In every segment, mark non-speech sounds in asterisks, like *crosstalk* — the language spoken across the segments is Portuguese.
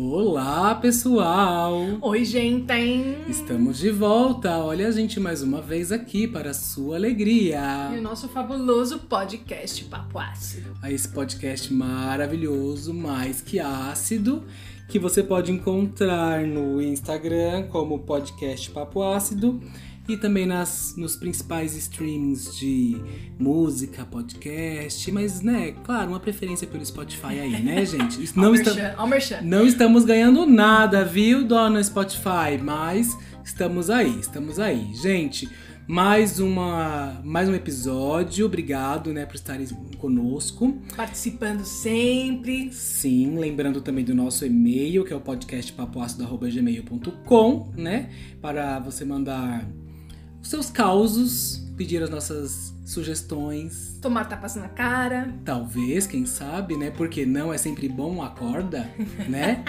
Olá, pessoal! Oi, gente! Estamos de volta. Olha a gente mais uma vez aqui para a sua alegria. E o nosso fabuloso podcast Papo Ácido. A esse podcast maravilhoso, mais que ácido, que você pode encontrar no Instagram como podcast Papo Ácido e também nas, nos principais streamings de música, podcast, mas, né, claro, uma preferência pelo Spotify aí, né, *laughs* gente? Não, está, não estamos ganhando nada, viu, dona Spotify? Mas estamos aí, estamos aí. Gente, mais, uma, mais um episódio, obrigado, né, por estarem conosco. Participando sempre. Sim, lembrando também do nosso e-mail, que é o podcastpapoácido.gmail.com, né, para você mandar os seus causos, pedir as nossas sugestões. Tomar tapas na cara. Talvez, quem sabe, né? Porque não é sempre bom a corda, *laughs* né?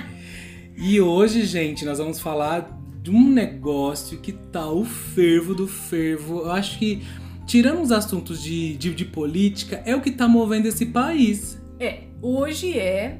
e hoje, gente, nós vamos falar de um negócio que tá o fervo do fervo. Eu acho que, tirando os assuntos de, de, de política, é o que tá movendo esse país. É, hoje é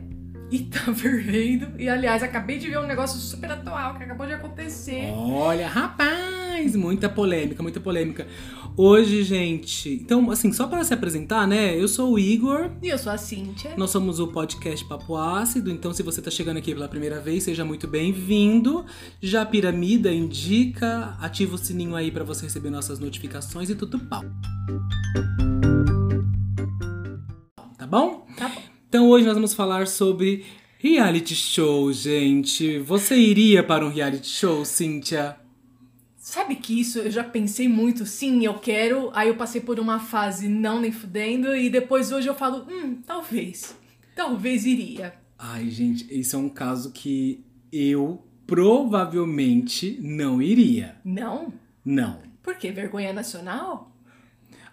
e tá *laughs* fervendo. E aliás, acabei de ver um negócio super atual que acabou de acontecer. Olha, rapaz, muita polêmica, muita polêmica. Hoje, gente, então, assim, só para se apresentar, né? Eu sou o Igor. E eu sou a Cíntia. Nós somos o podcast Papo Ácido. Então, se você tá chegando aqui pela primeira vez, seja muito bem-vindo. Já piramida, indica, ativa o sininho aí para você receber nossas notificações e tudo pau. Tá bom? Tá bom. Então hoje nós vamos falar sobre reality show, gente. Você iria para um reality show, Cíntia? Sabe que isso eu já pensei muito, sim, eu quero. Aí eu passei por uma fase não nem fudendo e depois hoje eu falo, hum, talvez. Talvez iria. Ai, gente, isso é um caso que eu provavelmente não iria. Não? Não. Por quê? Vergonha nacional?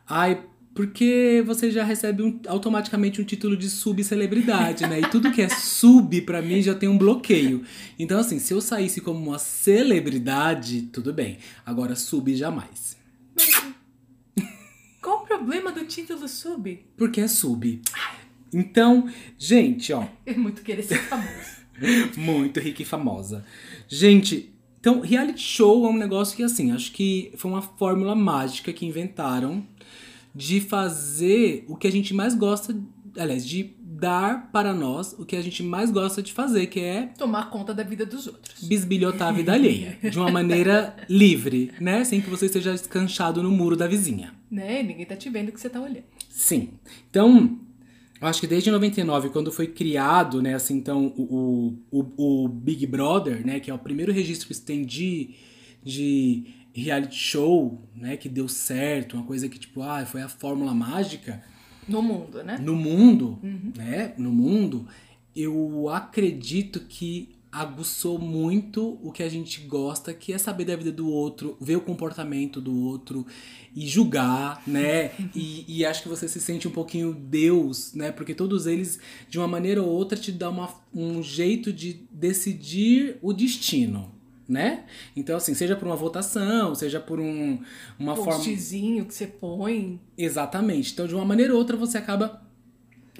Ai, porque você já recebe um, automaticamente um título de subcelebridade, né? E tudo que é sub, para mim, já tem um bloqueio. Então, assim, se eu saísse como uma celebridade, tudo bem. Agora, sub, jamais. Qual o problema do título sub? Porque é sub. Então, gente, ó. *laughs* É muito querer ser famoso. *laughs* muito rica e famosa. Gente, então, reality show é um negócio que, assim, acho que foi uma fórmula mágica que inventaram de fazer o que a gente mais gosta, aliás, de dar para nós o que a gente mais gosta de fazer, que é tomar conta da vida dos outros. Bisbilhotar a vida alheia, de uma maneira *laughs* livre, né, sem que você esteja escanchado no muro da vizinha. Né? Ninguém tá te vendo que você tá olhando. Sim. Então, eu acho que desde 99, quando foi criado, né, assim, então, o, o, o Big Brother, né, que é o primeiro registro que se tem de, de reality show, né, que deu certo, uma coisa que tipo, ah, foi a fórmula mágica. No mundo, né? No mundo, uhum. né? No mundo, eu acredito que aguçou muito o que a gente gosta, que é saber da vida do outro, ver o comportamento do outro e julgar, né? e, e, acho que você se sente um pouquinho Deus, né? Porque todos eles, de uma maneira ou outra, te dão uma, um jeito de decidir o destino né? Então, assim, seja por uma votação, seja por um, uma Postzinho forma. Postzinho que você põe. Exatamente. Então, de uma maneira ou outra, você acaba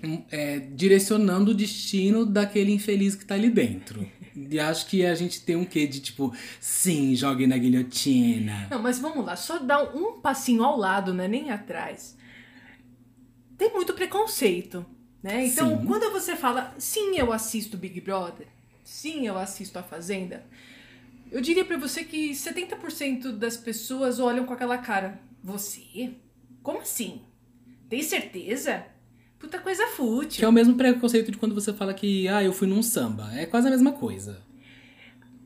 hum, é, direcionando o destino daquele infeliz que tá ali dentro. *laughs* E acho que a gente tem um quê de tipo, sim, jogue na guilhotina. Não, mas vamos lá, só dar um passinho ao lado, né? Nem atrás. Tem muito preconceito, né? Então, sim. quando você fala, sim, eu assisto Big Brother, sim, eu assisto A Fazenda, eu diria para você que 70% das pessoas olham com aquela cara. Você? Como assim? Tem certeza? Puta coisa fútil. Que é o mesmo preconceito de quando você fala que, ah, eu fui num samba. É quase a mesma coisa.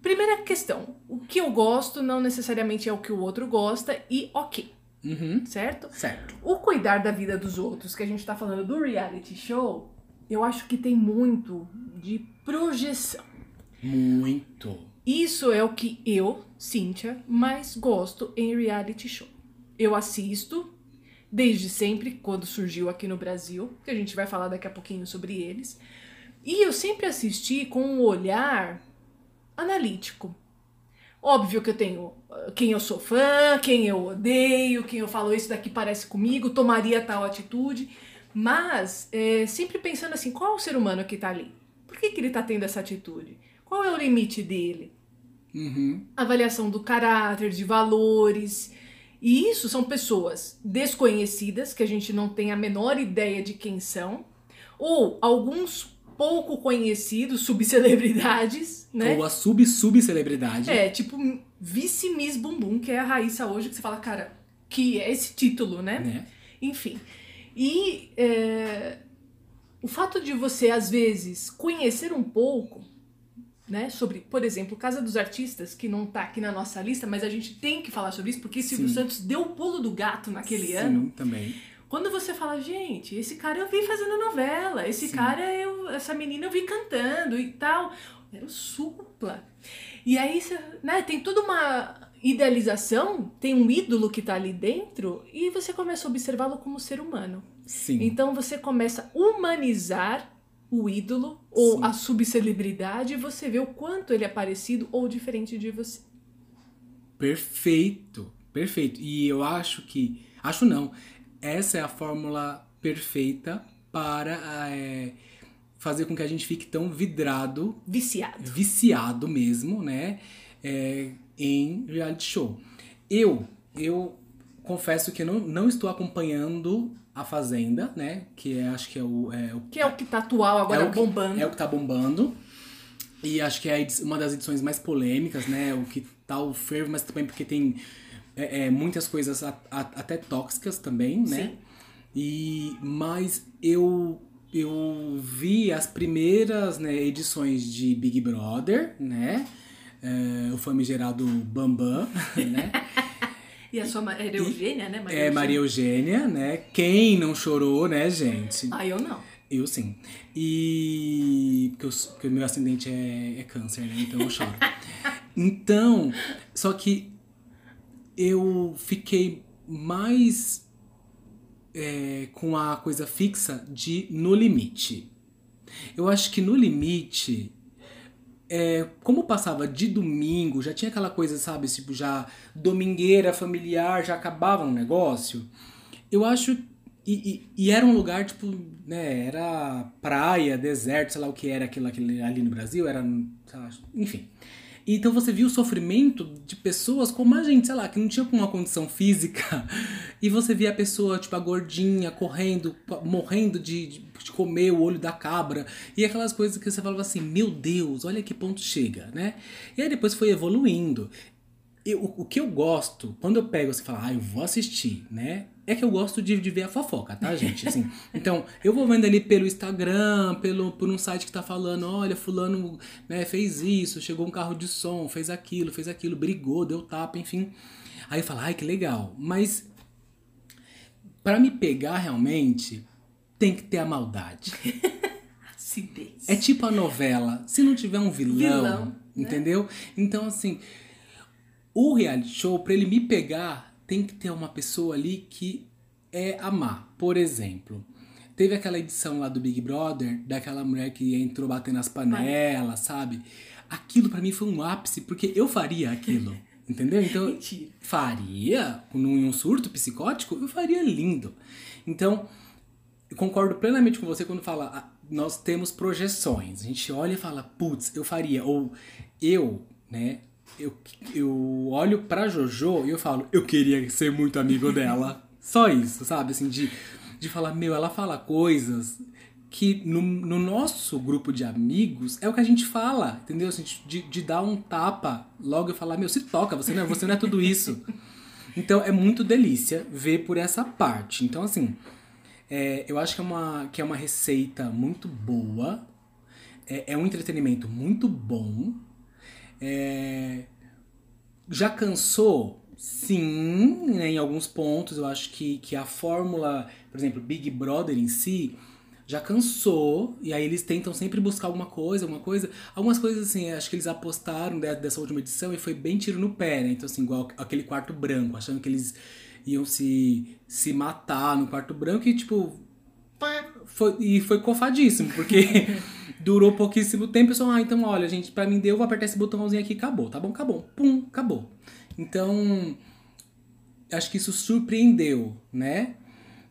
Primeira questão. O que eu gosto não necessariamente é o que o outro gosta e ok. Uhum. Certo? Certo. O cuidar da vida dos outros, que a gente tá falando do reality show, eu acho que tem muito de projeção. Muito. Isso é o que eu, Cíntia, mais gosto em reality show. Eu assisto desde sempre, quando surgiu aqui no Brasil, que a gente vai falar daqui a pouquinho sobre eles. E eu sempre assisti com um olhar analítico. Óbvio que eu tenho ah, quem eu sou fã, quem eu odeio, quem eu falo isso daqui parece comigo, tomaria tal atitude, mas é, sempre pensando assim, qual é o ser humano que tá ali? Por que, que ele tá tendo essa atitude? Qual é o limite dele? Uhum. Avaliação do caráter, de valores. E isso são pessoas desconhecidas, que a gente não tem a menor ideia de quem são, ou alguns pouco conhecidos, subcelebridades, né? Ou a sub-subcelebridade. É, tipo Vice Miss Bumbum, que é a Raíssa hoje, que você fala, cara, que é esse título, né? Né? Enfim. E é, o fato de você, às vezes, conhecer um pouco, né, sobre, por exemplo, Casa dos Artistas, que não tá aqui na nossa lista, mas a gente tem que falar sobre isso, porque Silvio Sim. Santos deu o pulo do gato naquele Sim, ano. também. Quando você fala, gente, esse cara eu vi fazendo novela, esse Sim. cara, eu, essa menina eu vi cantando e tal. Era o Supla. E aí, você, né, tem toda uma idealização, tem um ídolo que tá ali dentro, e você começa a observá-lo como ser humano. Sim. Então você começa a humanizar o ídolo ou Sim. a subcelebridade e você vê o quanto ele é parecido ou diferente de você. Perfeito, perfeito. E eu acho que. Acho não. Essa é a fórmula perfeita para é, fazer com que a gente fique tão vidrado, Viciado. viciado mesmo, né? é, em reality show. Eu, eu confesso que não, não estou acompanhando a Fazenda, né? Que é, acho que é o, é o Que é o que tá atual agora é o que, bombando. É o que tá bombando. E acho que é uma das edições mais polêmicas, né? O que tá o fervo, mas também porque tem é, é, muitas coisas a- a- até tóxicas também, né? Sim. E, mas eu, eu vi as primeiras né, edições de Big Brother, né? É, o famigerado Bambam, *laughs* né? E a sua Maria Eugênia, né? É Maria Eugênia, né? Quem não chorou, né, gente? Ah, eu não. Eu sim. E. Porque, eu, s- porque o meu ascendente é, é câncer, né? Então eu choro. *laughs* então, só que eu fiquei mais é, com a coisa fixa de No Limite. Eu acho que No Limite. É, como passava de domingo, já tinha aquela coisa, sabe, tipo, já domingueira, familiar, já acabava um negócio. Eu acho. E, e, e era um lugar, tipo, né? Era praia, deserto, sei lá o que era aquilo, aquilo ali no Brasil, era. lá, enfim. Então você viu o sofrimento de pessoas como a gente, sei lá, que não tinha uma condição física. *laughs* E você via a pessoa, tipo, a gordinha, correndo, morrendo de, de, de comer o olho da cabra. E aquelas coisas que você falava assim, meu Deus, olha que ponto chega, né? E aí depois foi evoluindo. Eu, o, que eu gosto, quando eu pego e falo, ah, eu vou assistir, né? É que eu gosto de, de ver a fofoca, tá, gente? Assim, então, eu vou vendo ali pelo Instagram, pelo, por um site que tá falando, olha, fulano né, fez isso, chegou um carro de som, fez aquilo, fez aquilo, brigou, deu tapa, enfim. Aí eu falo, ai, que legal. Mas, para me pegar realmente, tem que ter a maldade. *laughs* Acidez. É tipo a novela. Se não tiver um vilão, Vilão, né? entendeu? Então, assim, o reality show, pra ele me pegar, tem que ter uma pessoa ali que é amar. Por exemplo, teve aquela edição lá do Big Brother, daquela mulher que entrou batendo as panelas, sabe? Aquilo pra mim foi um ápice, porque eu faria aquilo. *laughs* Entendeu? Então, Mentira. faria num um surto psicótico, eu faria lindo. Então, eu concordo plenamente com você quando fala, ah, nós temos projeções. A gente olha e fala, putz, eu faria. Ou eu, né? Eu, eu olho pra Jojo e eu falo, eu queria ser muito amigo dela. Só isso, sabe? Assim, de, de falar, meu, ela fala coisas que no, no nosso grupo de amigos é o que a gente fala, entendeu? Assim, de, de dar um tapa logo e falar, meu, se toca, você não, é- você não é tudo isso. Então é muito delícia ver por essa parte. Então, assim, é, eu acho que é, uma, que é uma receita muito boa. É, é um entretenimento muito bom. É, já cansou? Sim, né, em alguns pontos. Eu acho que, que a fórmula, por exemplo, Big Brother em si, já cansou. E aí eles tentam sempre buscar alguma coisa, alguma coisa. Algumas coisas, assim, acho que eles apostaram de- dessa última edição e foi bem tiro no pé, né? Então, assim, igual aquele quarto branco, achando que eles iam se, se matar no quarto branco e, tipo, foi, e foi cofadíssimo, porque *laughs* durou pouquíssimo tempo pessoal, ah, então olha, gente, pra mim deu, vou apertar esse botãozinho aqui, acabou, tá bom? Acabou. Pum, acabou. Então, acho que isso surpreendeu, né?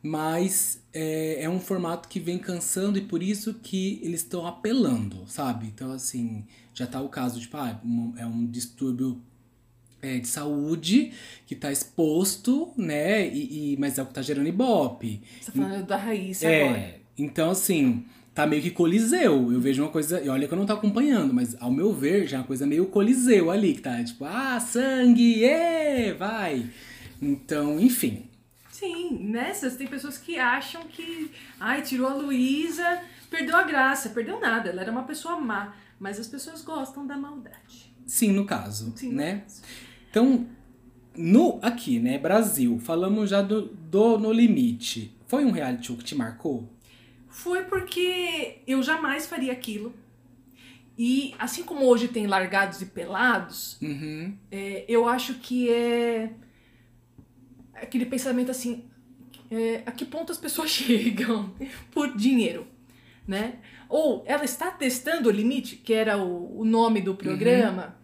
Mas é, é um formato que vem cansando e por isso que eles estão apelando, sabe? Então, assim, já tá o caso, tipo, ah, é um distúrbio é, de saúde que tá exposto, né? E, e- mas é o que tá gerando ibope. Você tá falando da agora. É, então assim, tá meio que coliseu. Eu vejo uma coisa, e olha que eu não tô acompanhando, mas ao meu ver já é uma coisa meio coliseu ali, que tá tipo, ah, sangue, ê, vai. Então, enfim. Sim, nessas tem pessoas que acham que, ai, tirou a Luísa, perdeu a graça, perdeu nada, ela era uma pessoa má. Mas as pessoas gostam da maldade. Sim, no caso, Sim, né? Então, no aqui, né, Brasil, falamos já do, do No Limite. Foi um reality show que te marcou? Foi porque eu jamais faria aquilo. E assim como hoje tem largados e pelados, Uhum. é, eu acho que é aquele pensamento assim, é, a que ponto as pessoas *laughs* chegam por dinheiro, né? Ou ela está testando o limite, que era o, o nome do programa.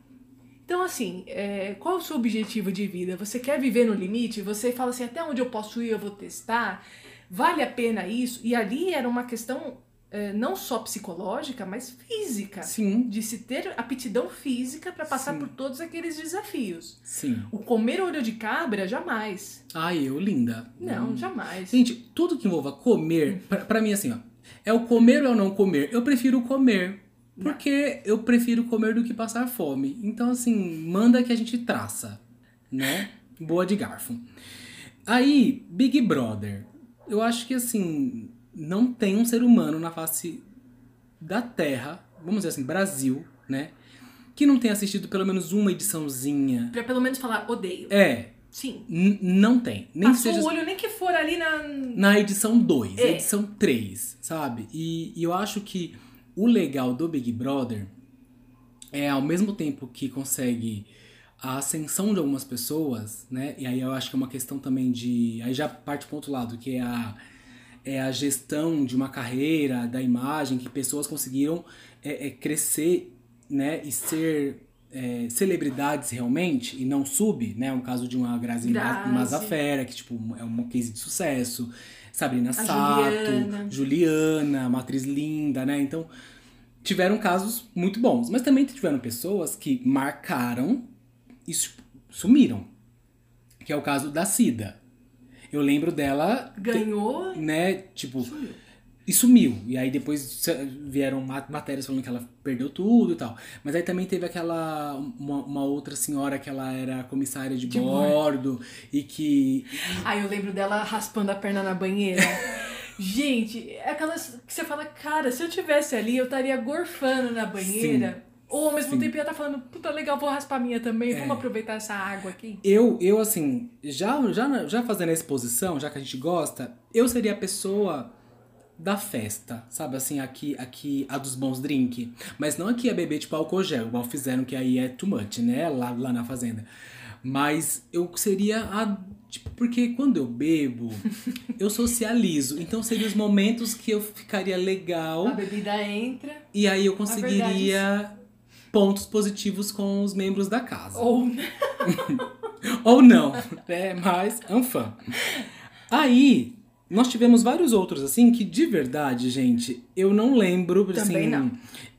Então, assim, é, qual é o seu objetivo de vida? Você quer viver no limite? Você fala assim, até onde eu posso ir, eu vou testar? Vale a pena isso? E ali era uma questão é, não só psicológica, mas física. Sim, De se ter aptidão física para passar Sim. por todos aqueles desafios. sim. O comer olho de cabra, jamais. Ai, eu, linda. Não, Hum. jamais. Gente, tudo que envolva comer, pra, pra mim, assim, ó, é o comer ou não comer? Eu prefiro comer. Porque eu prefiro comer do que passar fome. Então, assim, manda que a gente traça, né? Boa de garfo. Aí, Big Brother. Eu acho que, assim, não tem um ser humano na face da Terra, vamos dizer assim, Brasil, né? Que não tenha assistido pelo menos uma ediçãozinha. Pra pelo menos falar, odeio. É, Sim. n- não tem. Nem Passou seja o olho, nem que for ali na. na edição 2, É. edição 3, sabe? E, e eu acho que o legal do Big Brother é ao mesmo tempo que consegue a ascensão de algumas pessoas, né? E aí eu acho que é uma questão também de. Aí já parte para outro lado, que é a, é a gestão de uma carreira, da imagem, que pessoas conseguiram é, é, crescer, né? E ser é, celebridades realmente, e não sub, né? Um caso de uma Grazi. Mazafera, que tipo, é uma case de sucesso. Sabrina Sato, Juliana. Juliana, uma atriz linda, né? Então, tiveram casos muito bons. Mas também tiveram pessoas que marcaram e su- sumiram. Que é o caso da Cida. Eu lembro dela, Ganhou. né, tipo, Sumiu. e sumiu. E aí depois vieram ma- matérias falando que ela perdeu tudo e tal. Mas aí também teve aquela. Uma, uma outra senhora que ela era comissária de, De bordo e que. Aí eu lembro dela raspando a perna na banheira. *laughs* Gente, é aquelas que você fala, cara, se eu tivesse ali, eu estaria gorfando na banheira. Ou ao mesmo Sim. tempo ia estar falando, puta legal, vou raspar a minha também, É. vamos aproveitar essa água aqui. Eu, eu assim, já, já, já fazendo a exposição, já que a gente gosta, eu seria a pessoa da festa, sabe? Assim, aqui, aqui a dos bons drink. Mas não aqui a beber tipo álcool gel, igual fizeram, que aí é too much, né? Lá, lá na fazenda. Mas eu seria a. Tipo, porque quando eu bebo, *laughs* eu socializo. Então seriam os momentos que eu ficaria legal. A bebida entra, E aí eu verdade, conseguiria pontos positivos com os membros da casa. ou *laughs* Ou não, né? Mas é um fã. Aí, nós tivemos vários outros, assim, que de verdade, gente, eu não lembro, assim... Também não.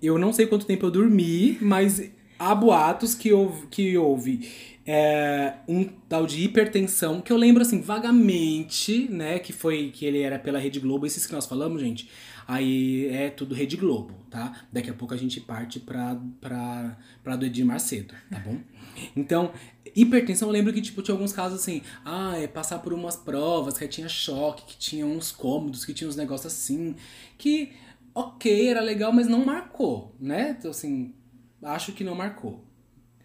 Eu não sei quanto tempo eu dormi, mas há boatos que houve, que houve é, um tal de hipertensão, que eu lembro, assim, vagamente, né? Que foi, que ele era pela Rede Globo, esses que nós falamos, gente... Aí é tudo Rede Globo, tá? Daqui a pouco a gente parte pra, pra, pra do Edir Macedo, tá bom? Então, hipertensão, eu lembro que, tipo, tinha alguns casos assim, ah, é passar por umas provas, que tinha choque, que tinha uns cômodos, que tinha uns negócios assim, que, ok, era legal, mas não marcou, né? Então, assim, acho que não marcou.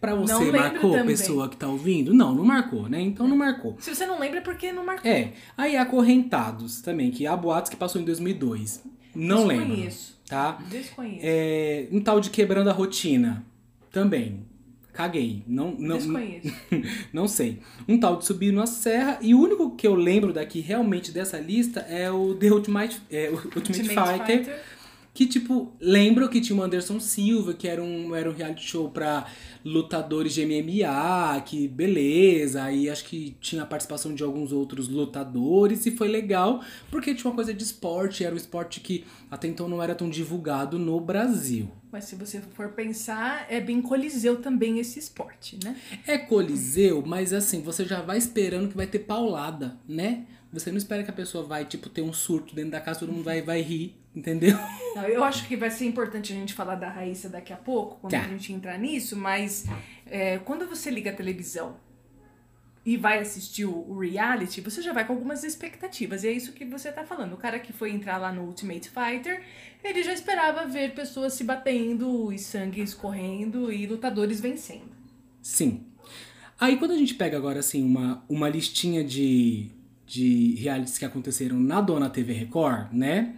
Pra você, marcou, também. pessoa que tá ouvindo? Não, não marcou, né? Então não marcou. se você não lembra é porque não marcou. É, aí Acorrentados também, que há boatos que passou em 2002. Não lembro, Desconheço. tá? Desconheço. É, um tal de Quebrando a Rotina, também. Caguei, não, não, Desconheço. *laughs* não sei. Um tal de Subir na Serra, e o único que eu lembro daqui realmente dessa lista é o The Ultimate, é, Ultimate, Ultimate Fighter, Que, tipo, lembram que tinha o Anderson Silva, que era um, era um reality show pra lutadores de MMA, que beleza. Aí acho que tinha a participação de alguns outros lutadores e foi legal, porque tinha uma coisa de esporte, era um esporte que até então não era tão divulgado no Brasil. Mas se você for pensar, é bem coliseu também esse esporte, né? É coliseu, mas assim, você já vai esperando que vai ter paulada, né? Você não espera que a pessoa vai, tipo, ter um surto dentro da casa, todo mundo vai, vai rir, entendeu? Não, eu acho que vai ser importante a gente falar da Raíssa daqui a pouco, quando Tá. a gente entrar nisso, mas é, quando você liga a televisão e vai assistir o, reality, você já vai com algumas expectativas. E é isso que você tá falando. O cara que foi entrar lá no Ultimate Fighter, ele já esperava ver pessoas se batendo e sangue escorrendo e lutadores vencendo. Sim. Aí quando a gente pega agora, assim, uma, uma listinha de, de realities que aconteceram na Dona TV Record, né?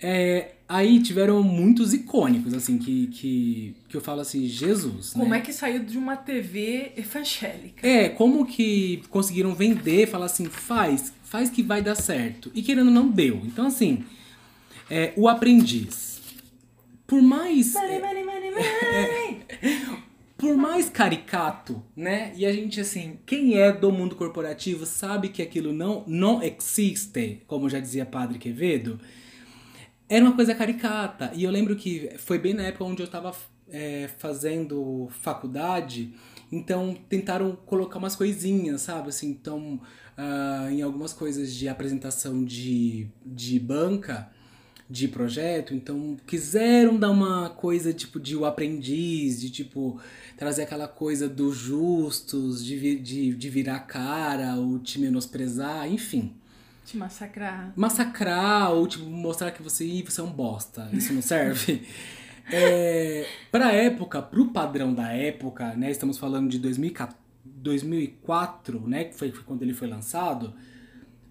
É, aí tiveram muitos icônicos, assim, que, que, que eu falo assim, Jesus, Como né? é que saiu de uma TV evangélica? É, como que conseguiram vender, falar assim, faz, faz que vai dar certo. E querendo não deu. Então, assim, é, o aprendiz. Por mais. Money, money, money, money. Por mais caricato, né? E a gente, assim, quem é do mundo corporativo sabe que aquilo não, não existe, como já dizia Padre Quevedo. Era uma coisa caricata. E eu lembro que foi bem na época onde eu tava é, fazendo faculdade. Então tentaram colocar umas coisinhas, sabe? Assim, então, ah, em algumas coisas de apresentação de, de banca, de projeto, então quiseram dar uma coisa tipo de o aprendiz, de tipo trazer aquela coisa dos justos, de, de, de virar cara, ou te menosprezar, enfim Te massacrar. massacrar ou tipo mostrar que você, Ih, você é um bosta, isso não serve. *laughs* é, pra época, pro padrão da época, né, estamos falando de 2014, 2004, né, que foi, foi quando ele foi lançado,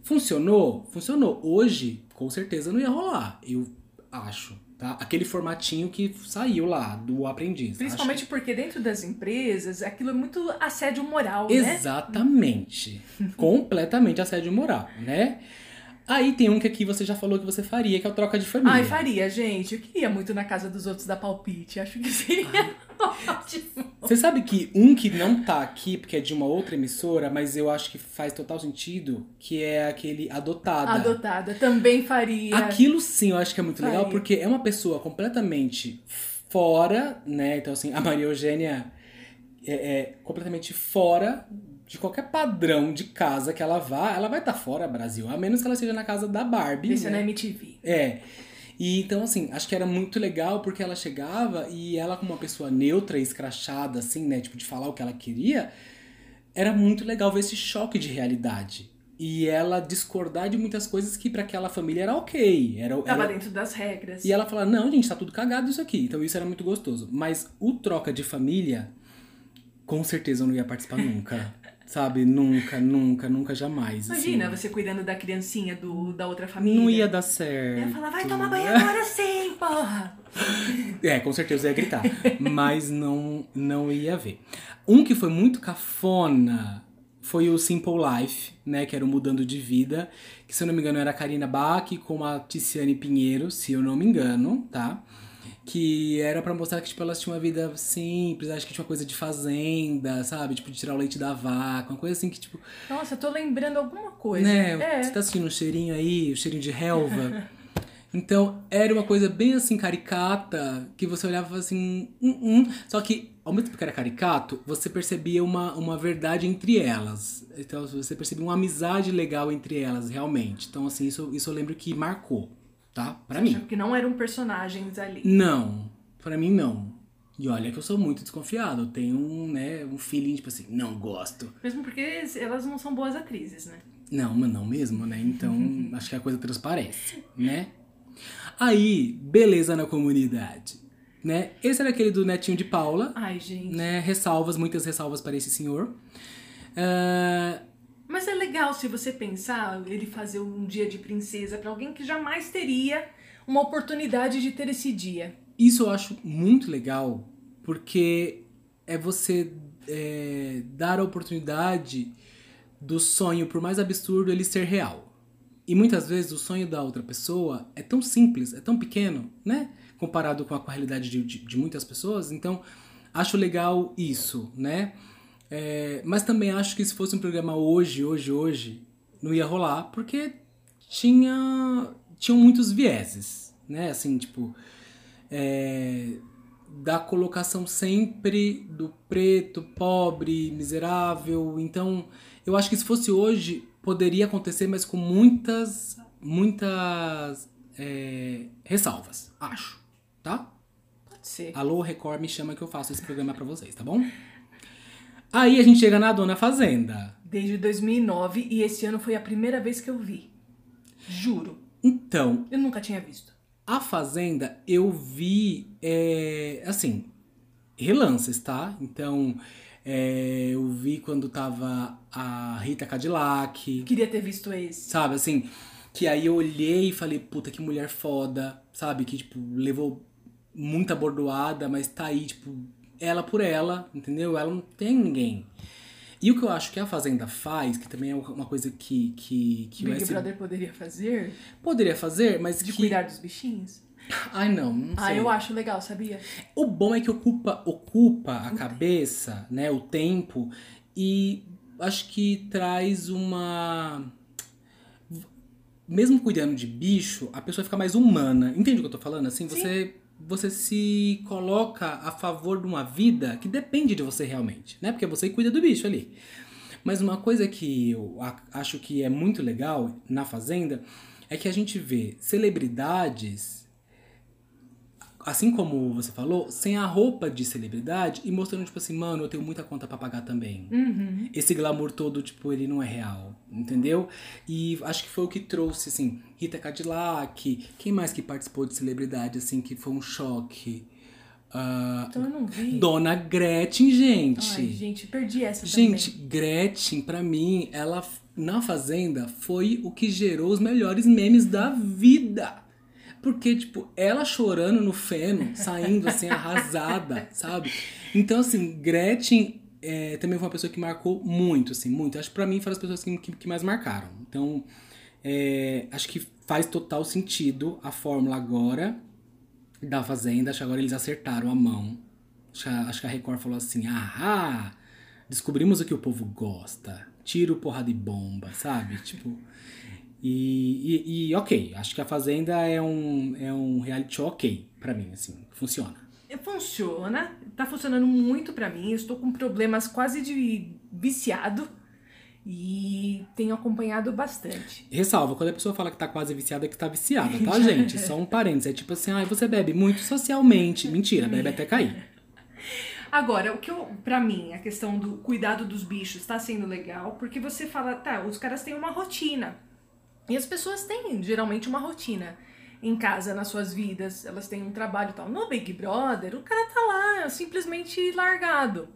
funcionou? Funcionou. Hoje, com certeza não ia rolar, eu acho, tá? Aquele formatinho que saiu lá do aprendiz. Principalmente porque dentro das empresas, aquilo é muito assédio moral, Acho- né? Exatamente. *laughs* Completamente assédio moral, né? Aí tem um que aqui você já falou que você faria, que é o troca de família. Ai, faria, gente. Eu queria muito na casa dos outros dar palpite. Acho que seria *laughs* ótimo. Você sabe que um que não tá aqui, porque é de uma outra emissora, mas eu acho que faz total sentido, que é aquele Adotada. Adotada. Também faria. Aquilo sim eu acho que é muito legal, Faria. porque é uma pessoa completamente fora, né? Então, assim, a Maria Eugênia é, é completamente fora de qualquer padrão de casa que ela vá. Ela vai estar fora, Brasil, a menos que ela seja na casa da Barbie. Isso é né? na MTV. É. E então, assim, acho que era muito legal porque ela chegava e ela, como uma pessoa neutra e escrachada, assim, né? Tipo, de falar o que ela queria, era muito legal ver esse choque de realidade. E ela discordar de muitas coisas que pra aquela família era ok. Era, Tava dentro das regras. E ela fala, não, gente, tá tudo cagado isso aqui. Então isso era muito gostoso. Mas o troca de família, com certeza eu não ia participar nunca. *laughs* Sabe? Nunca, nunca, nunca, jamais. Imagina assim. você cuidando da criancinha do, da outra família. Não ia dar certo. ia falar, vai tomar banho agora sim, porra! É, com certeza ia gritar. mas não, não ia ver. Um que foi muito cafona foi o Simple Life, né? Que era o Mudando de Vida. Que, se eu não me engano, era a Karina Bach com a Tiziane Pinheiro, se eu não me engano, tá? Que era pra mostrar que, tipo, elas tinham uma vida simples, acho que tinha uma coisa de fazenda, sabe? Tipo, de tirar o leite da vaca, uma coisa assim que, tipo, Nossa, eu tô lembrando alguma coisa. né? É. Você tá sentindo um cheirinho aí, o cheirinho de relva. *laughs* Então, era uma coisa bem assim, caricata, que você olhava e falava assim, hum, hum. Só que, ao mesmo tempo que era caricato, você percebia uma, uma verdade entre elas. Então, você percebia uma amizade legal entre elas, realmente. Então, assim, isso, isso eu lembro que marcou, tá? Pra mim. Porque não eram personagens ali. Não, pra mim não. E olha que eu sou muito desconfiado. Eu tenho um, né, um feeling, tipo assim, não gosto. Mesmo porque elas não são boas atrizes, né? Não, mas não mesmo, né? Então, *laughs* acho que a coisa transparece, né? Aí, beleza na comunidade, né? Esse era aquele do Netinho de Paula, Ai, gente. né? Ressalvas, muitas ressalvas para esse senhor. Ah, Mas é legal se você pensar ele fazer um dia de princesa pra alguém que jamais teria uma oportunidade de ter esse dia. isso eu acho muito legal, porque é você é, dar a oportunidade do sonho, por mais absurdo, ele ser real. E muitas vezes o sonho da outra pessoa é tão simples, é tão pequeno, né? Comparado com a, com a realidade de, de, de muitas pessoas. Então, acho legal isso, né? É, mas também acho que se fosse um programa hoje, hoje, hoje, não ia rolar, porque tinha tinham muitos vieses, né? Assim, tipo, é, da colocação sempre do preto, pobre, miserável. Então, eu acho que se fosse hoje, poderia acontecer, mas com muitas, muitas é, ressalvas, acho, tá? Pode ser. Alô, Record, me chama que eu faço esse programa pra vocês, tá bom? Aí a gente chega na Dona Fazenda. Desde 2009 e esse ano foi a primeira vez que eu vi. Juro. Então, Eu nunca tinha visto. a Fazenda eu vi, é, assim, relances, tá? Então, é, eu vi quando tava a Rita Cadillac, Queria ter visto esse. sabe, assim, que aí eu olhei e falei, puta, que mulher foda, sabe, que, tipo, levou muita bordoada, mas tá aí, tipo, ela por ela, entendeu? Ela não tem ninguém. E o que eu acho que a Fazenda faz, que também é uma coisa que, que, que o Big SB Brother poderia fazer poderia fazer, mas de que... cuidar dos bichinhos. *laughs* Ai, não, não Ah, sei. eu acho legal, sabia? O bom é que ocupa, ocupa a cabeça, né, o tempo, e acho que traz uma. Mesmo cuidando de bicho, a pessoa fica mais humana. Entende o que eu tô falando? Assim, você, você se coloca a favor de uma vida que depende de você realmente, né? Porque você cuida do bicho ali. Mas uma coisa que eu acho que é muito legal na Fazenda é que a gente vê celebridades assim como você falou, sem a roupa de celebridade e mostrando, tipo assim, mano, eu tenho muita conta pra pagar também. Uhum. Esse glamour todo, tipo, ele não é real, entendeu? E acho que foi o que trouxe, assim, Rita Cadillac, quem mais que participou de celebridade, assim, que foi um choque? Ah, Então eu não vi. Dona Gretchen, gente. Ai, gente, perdi essa Gente, também. Gretchen, pra mim, ela na Fazenda foi o que gerou os melhores memes da vida. Porque, tipo, ela chorando no feno, saindo assim, arrasada, *laughs* sabe? Então, assim, Gretchen é, também foi uma pessoa que marcou muito, assim, muito. Acho que pra mim foram as pessoas que, que, que mais marcaram. Então, é, acho que faz total sentido a fórmula agora da Fazenda. Acho que agora eles acertaram a mão. Acho que a, acho que a Record falou assim: ah, descobrimos o que o povo gosta. Tiro, porrada e bomba, sabe? Tipo. E, e, e ok, acho que a Fazenda é um, é um reality show ok pra mim, assim, funciona. Funciona, tá funcionando muito pra mim. Eu estou com problemas quase de viciado e tenho acompanhado bastante. Ressalva, quando a pessoa fala que tá quase viciada, é que tá viciada, tá, *laughs* gente? Só um parênteses. É tipo assim, ah, você bebe muito socialmente. Mentira, bebe até cair. Agora, o que eu, pra mim, a questão do cuidado dos bichos tá sendo legal, porque você fala, tá, os caras têm uma rotina. E as pessoas têm geralmente uma rotina em casa, nas suas vidas, elas têm um trabalho e tal. No Big Brother, o cara tá lá, simplesmente largado.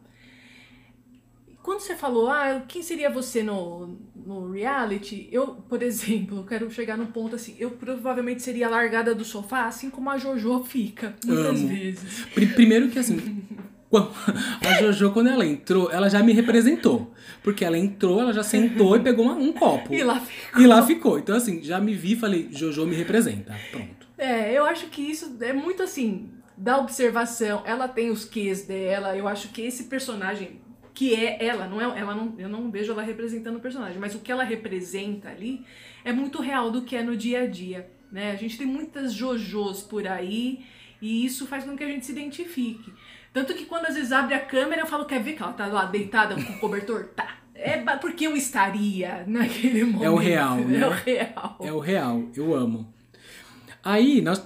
Quando você falou, ah, quem seria você no, no reality? Eu, por *laughs* exemplo, quero chegar no ponto assim, eu provavelmente seria largada do sofá, assim como a Jojo fica, muitas Amo. vezes. Pri- Primeiro que assim, *laughs* *laughs* a Jojo, quando ela entrou, ela já me representou. Porque ela entrou, ela já sentou e pegou uma- um copo. *laughs* E lá ficou. E lá ficou. Então, assim, já me vi e falei, Jojo me representa. Pronto. É, eu acho que isso é muito assim, da observação. Ela tem os quês dela. Eu acho que esse personagem, que é ela, não é ela não, eu não vejo ela representando o personagem, mas o que ela representa ali é muito real do que é no dia a dia, né? A gente tem muitas jojos por aí e isso faz com que a gente se identifique. Tanto que quando às vezes abre a câmera, eu falo, quer ver que ela tá lá deitada com o cobertor? Tá. É porque eu estaria naquele momento. real, né? *laughs* É o real. É o real. Eu amo. Aí, nós,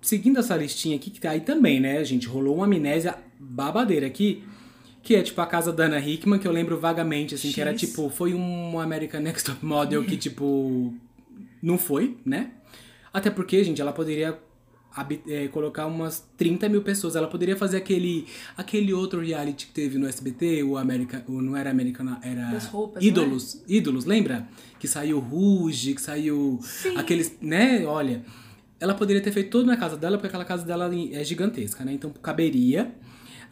seguindo essa listinha aqui, que tá aí também, né, gente? Rolou uma amnésia babadeira aqui. Que é tipo a casa da Ana Hickman, que eu lembro vagamente, assim, que era X. tipo, foi um American Next Top Model que, tipo, não foi, né? Até porque, gente, ela poderia é, colocar umas 30 mil pessoas. Ela poderia fazer aquele, aquele outro reality que teve no SBT, o American, o, não era American, era Das roupas, não é? Ídolos. Ídolos, lembra? Que saiu Ruge, que saiu Sim. aqueles, né? Olha, ela poderia ter feito tudo na casa dela, porque aquela casa dela é gigantesca, né? Então caberia.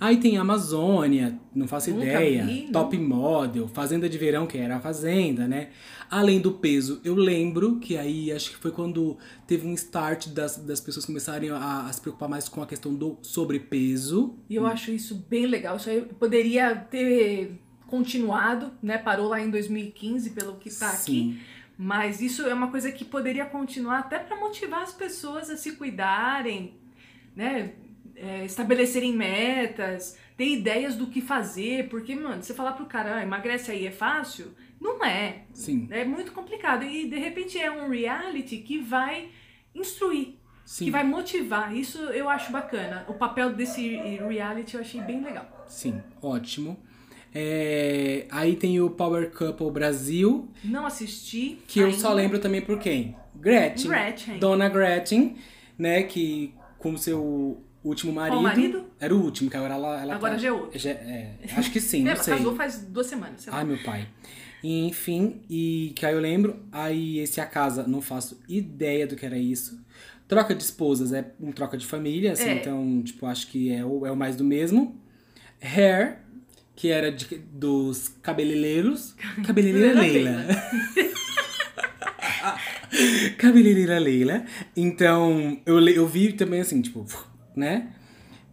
Aí tem Amazônia, não faço Nunca ideia. vi. Top Model, Fazenda de Verão, que era a Fazenda, né? Além do peso, eu lembro que aí acho que foi quando teve um start das, das pessoas começarem a, a se preocupar mais com a questão do sobrepeso. E eu acho isso bem legal. Isso aí poderia ter continuado, né? Parou lá em 2015, pelo que tá aqui. Mas isso é uma coisa que poderia continuar até para motivar as pessoas a se cuidarem, né? É, estabelecerem metas, ter ideias do que fazer. Porque, mano, você falar pro cara, ah, emagrece aí é fácil? Não é. Sim, É muito complicado. E de repente é um reality que vai instruir, sim, que vai motivar. Isso eu acho bacana. O papel desse reality eu achei bem legal. sim, ótimo. É, aí tem o Power Couple Brasil, Não assisti. que eu ainda. só lembro também por quem? Gretchen. Gretchen. Dona Gretchen, né? Que com seu último marido. marido? Era o último, que agora ela. ela Agora tá- já é outro. já- é, acho que sim, *laughs* não sei. casou faz duas semanas. sei lá. Ai, meu pai. E, enfim, e que aí eu lembro, aí esse A Casa, não faço ideia do que era isso. Troca de esposas é um troca de família, assim, É. então, tipo, acho que é o, é o mais do mesmo. Hair, que era de- dos cabeleireiros. *laughs* Cabeleireira Leila. *laughs* Cabeleireira Leila. Então, eu, eu vi também assim, tipo, né?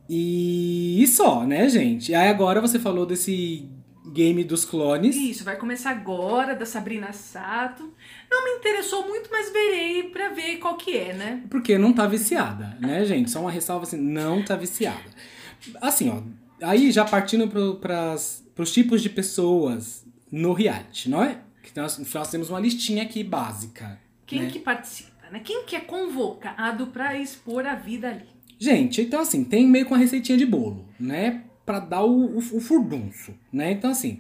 E, só, né, gente? Aí agora você falou desse game dos clones. Isso, vai começar agora, da Sabrina Sato. Não me interessou muito, mas verei pra ver qual que é, né? Porque não tá viciada, né, gente? Só uma ressalva assim, não tá viciada. Assim, ó, aí já partindo pro, pras, pros tipos de pessoas no reality, não é? Que nós, nós temos uma listinha aqui básica. Quem né? que participa, né? Quem que é convocado pra expor a vida ali? Gente, então assim, tem meio com a receitinha de bolo, né? Pra dar o, o, o furdunço, né? Então assim,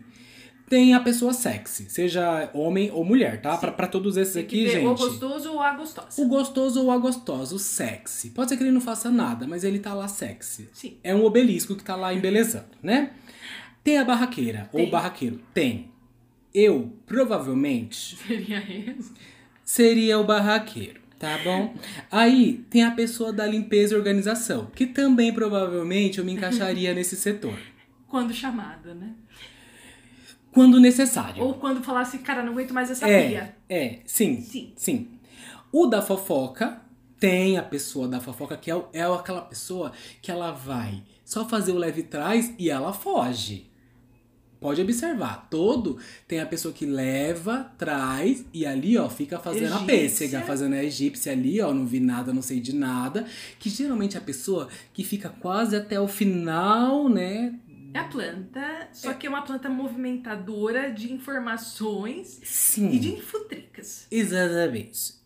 tem a pessoa sexy, seja homem ou mulher, tá? Pra, pra todos esses Tem aqui, gente. o gostoso ou a gostosa. O gostoso ou a gostosa, o sexy. Pode ser que ele não faça nada, mas ele tá lá sexy. Sim. É um obelisco que tá lá embelezando, né? Tem a barraqueira, ou Tem. barraqueiro. Tem. Eu, provavelmente, Seria esse? seria o barraqueiro, tá bom? Aí tem a pessoa da limpeza e organização, que também provavelmente eu me encaixaria nesse setor. Quando chamado, né? Quando necessário. Ou quando falasse, cara, não aguento mais essa é, pia. é, sim, Sim. sim. O da fofoca, tem a pessoa da fofoca que é, é aquela pessoa que ela vai só fazer o leve trás e ela foge. Pode observar, todo tem a pessoa que leva, traz e ali, ó, fica fazendo a Egípcia. pêssega, fazendo a egípcia ali, ó, não vi nada, não sei de nada. Que geralmente é a pessoa que fica quase até o final, né? É a planta, só que é uma planta movimentadora de informações Sim. e de infotricas. Exatamente.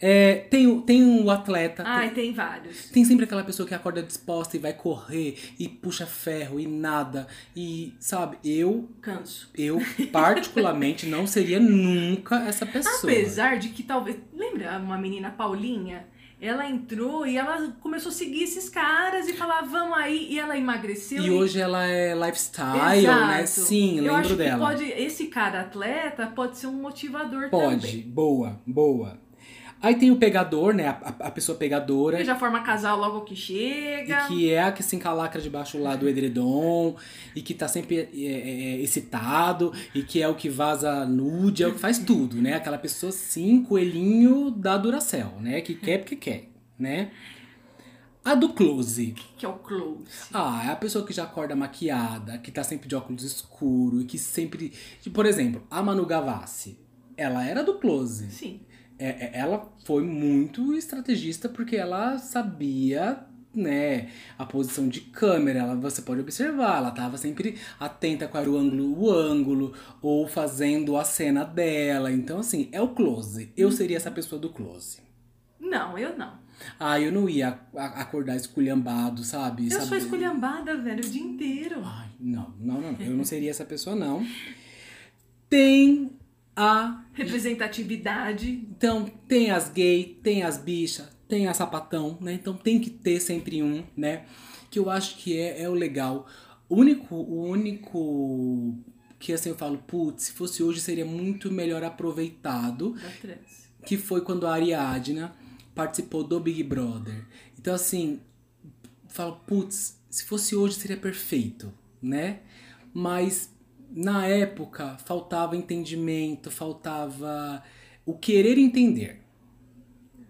É, tem, o- tem o atleta. tem- Ai, tem vários. Tem sempre aquela pessoa que acorda disposta e vai correr e puxa ferro e nada. E, sabe, eu, Canso. eu particularmente não seria nunca essa pessoa. Apesar de que talvez. Lembra uma menina Paulinha? Ela entrou e ela começou a seguir esses caras e falar, vamos aí, e ela emagreceu. E hoje ela é lifestyle, né? Exato. Sim, Eu lembro acho dela. Que pode, esse cara atleta pode ser um motivador Pode, também. boa, boa. Aí tem o pegador, né? A, a- pessoa pegadora. Ele já forma casal logo que E chega. que é a que se encalacra debaixo lá do edredom, e que tá sempre é, é, é, excitado, e que é o que vaza nude, é o que faz tudo, né? Aquela pessoa, sim, coelhinho da Duracell, né? Que quer porque quer, né? A do close. Que é o close. Ah, é a pessoa que já acorda maquiada, que tá sempre de óculos escuro, e que sempre... Por exemplo, a Manu Gavassi, ela era do close. Sim. É, é- ela foi muito estrategista porque ela sabia, né, a posição de câmera. Ela, você pode observar, ela estava sempre atenta qual era o ângulo, o ângulo, ou fazendo a cena dela. Então, assim, é o close. Eu seria essa pessoa do close. Não, eu não. Ah, eu não ia acordar esculhambado, sabe? Eu Sabe- sou esculhambada, velho, o dia inteiro. Ai, não, não, não. Eu não *laughs* seria essa pessoa, não. Tem a Representatividade. Então, tem as gay, tem as bichas, tem a sapatão, né? Então tem que ter sempre um, né? Que eu acho que é, é o legal. O único, o único que assim eu falo, putz, se fosse hoje seria muito melhor aproveitado, que foi quando a Ariadna participou do Big Brother. Então, assim, falo, putz, se fosse hoje seria perfeito, né? Mas na época faltava entendimento, faltava o querer entender.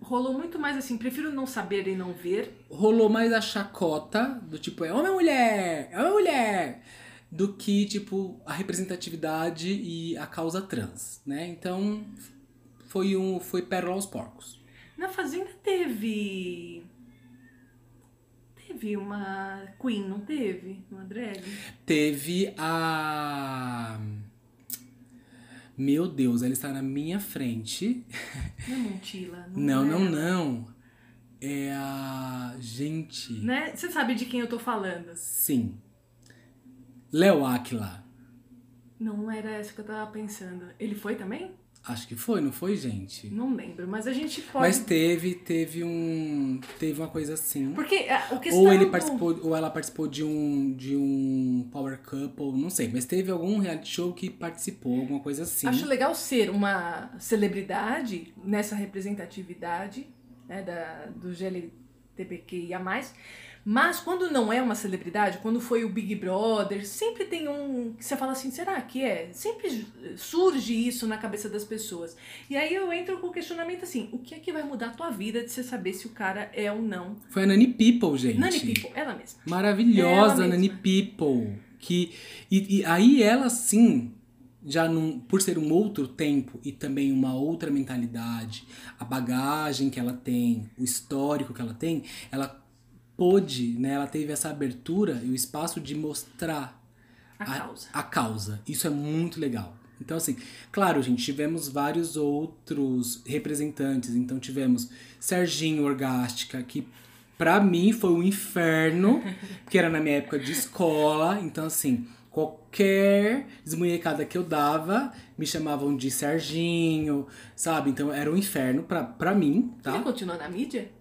Rolou muito mais assim, prefiro não saber e não ver. Rolou mais a chacota do tipo é homem ou mulher, é homem ou mulher, do que tipo a representatividade e a causa trans, né? Então foi um foi pérola aos porcos. Na Fazenda teve. Teve uma Queen, não teve? Uma drag? Teve a. Meu Deus, ela está na minha frente. Não é Montila? Não, é não, não. É a. Gente. Né? Você sabe de quem eu tô falando? Sim. Léo Aquila. Não era essa que eu tava pensando. Ele foi também? Acho que foi, não foi, gente? Não lembro, mas a gente pode. Mas teve, teve um. Teve uma coisa assim. Porque a, o questão Ou ele do- participou, ou ela participou de um de um Power Couple, não sei, mas teve algum reality show que participou, alguma coisa assim. Acho legal ser uma celebridade nessa representatividade né, da, do GLTBQIA+. Mas quando não é uma celebridade, quando foi o Big Brother, sempre tem um que você fala assim, será que é? Sempre surge isso na cabeça das pessoas. E aí eu entro com o questionamento assim, o que é que vai mudar a tua vida de você saber se o cara é ou não? Foi a Nani People, gente. Nani People, ela mesma. Maravilhosa Ela Nani mesma. People. Que, e, e aí ela sim, já num, por ser um outro tempo e também uma outra mentalidade, a bagagem que ela tem, o histórico que ela tem, ela pôde, né, ela teve essa abertura e o espaço de mostrar A causa. a causa. Isso é muito legal. Então, assim, claro, gente, tivemos vários outros representantes. Então, tivemos Serginho Orgástica, que pra mim foi um inferno, *laughs* porque era na minha época de escola. Então, assim, qualquer desmunhecada que eu dava, me chamavam de Serginho, sabe? Então, era um inferno pra, pra mim, Ele tá? continua na mídia?